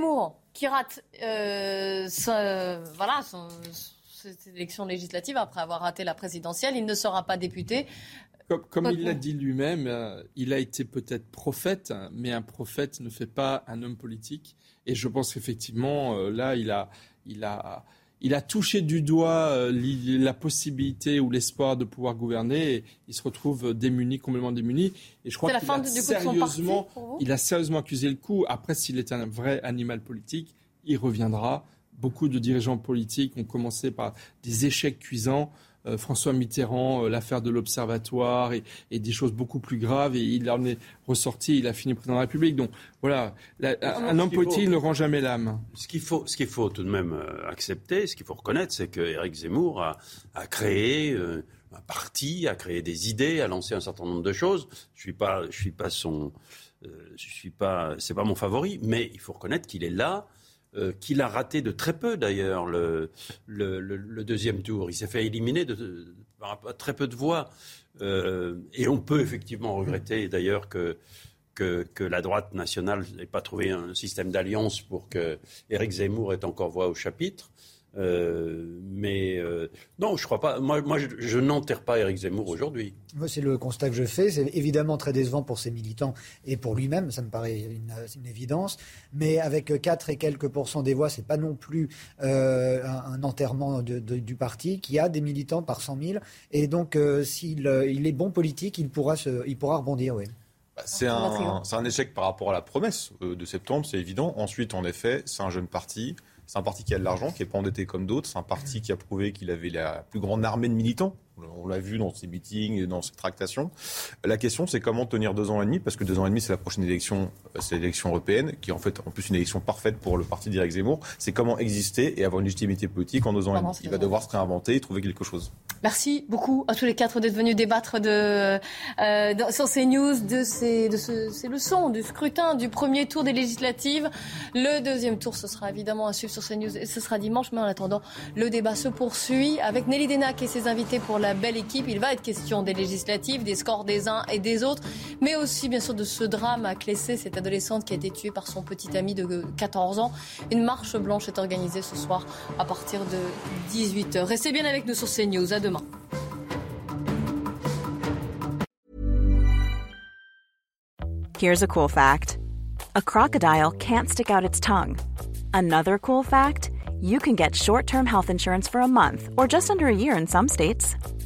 qui rate euh, voilà, son- cette élection législative après avoir raté la présidentielle, il ne sera pas député. Comme, il l'a dit lui-même, euh, il a été peut-être prophète, mais un prophète ne fait pas un homme politique. Et je pense qu'effectivement, euh, là, il a, il a, il a touché du doigt euh, la possibilité ou l'espoir de pouvoir gouverner. Et il se retrouve démuni, complètement démuni. Et je crois qu'il a sérieusement, il a sérieusement accusé le coup. Après, s'il est un vrai animal politique, il reviendra. Beaucoup de dirigeants politiques ont commencé par des échecs cuisants. Euh, François Mitterrand, euh, l'affaire de l'Observatoire et, et des choses beaucoup plus graves. Et il en est ressorti, il a fini président de la République. Donc voilà, la- un, un homme ne rend jamais l'âme. Ce qu'il faut, ce qu'il faut tout de même euh, accepter, ce qu'il faut reconnaître, c'est que Éric Zemmour a, a créé euh, un parti, a créé des idées, a lancé un certain nombre de choses. Je suis pas, je suis pas son, euh, je suis pas, c'est pas mon favori, mais il faut reconnaître qu'il est là. Euh, qu'il a raté de très peu d'ailleurs le, deuxième tour. Il s'est fait éliminer de, très peu de voix. Euh, et on peut effectivement regretter d'ailleurs que la droite nationale n'ait pas trouvé un système d'alliance pour que Éric Zemmour ait encore voix au chapitre. Euh, mais euh, non, je crois pas. Moi, moi je, je n'enterre pas Éric Zemmour aujourd'hui. Moi, c'est le constat que je fais. C'est évidemment très décevant pour ses militants et pour lui-même. Ça me paraît une, une évidence. Mais avec 4 et quelques pourcents des voix, c'est pas non plus euh, un, un enterrement de- de- du parti qui a des militants par 100 000. Et donc, euh, s'il euh, il est bon politique, il pourra, se, il pourra rebondir, oui. Bah, c'est un, un, échec par rapport à la promesse euh, de septembre, c'est évident. Ensuite, en effet, c'est un jeune parti. C'est un parti qui a de l'argent, qui n'est pas endetté comme d'autres. C'est un parti qui a prouvé qu'il avait la plus grande armée de militants on l'a vu dans ses meetings, dans ses tractations. La question, c'est comment tenir deux ans et demi, parce que deux ans et demi, c'est la prochaine élection, c'est l'élection européenne, qui est en fait en plus une élection parfaite pour le parti d'Éric Zemmour. C'est comment exister et avoir une légitimité politique en deux ans et demi. Il va devoir se réinventer et trouver quelque chose. Merci beaucoup à tous les quatre d'être venus débattre de, euh, sur ces news, de, ces, de ces leçons, du scrutin, du premier tour des législatives. Le deuxième tour, ce sera évidemment à suivre sur ces news et ce sera dimanche. Mais en attendant, le débat se poursuit avec Nelly Denac et ses invités pour la belle équipe. Il va être question des législatives, des scores des uns et des autres, mais aussi bien sûr de ce drame à Clessé, cette adolescente qui a été tuée par son petit ami de 14 ans. Une marche blanche est organisée ce soir à partir de 18h. Restez bien avec nous sur CNews. À demain. Here's a cool fact. A crocodile can't stick out its tongue. Another cool fact, you can get short-term health insurance for a month or just under a year in some states.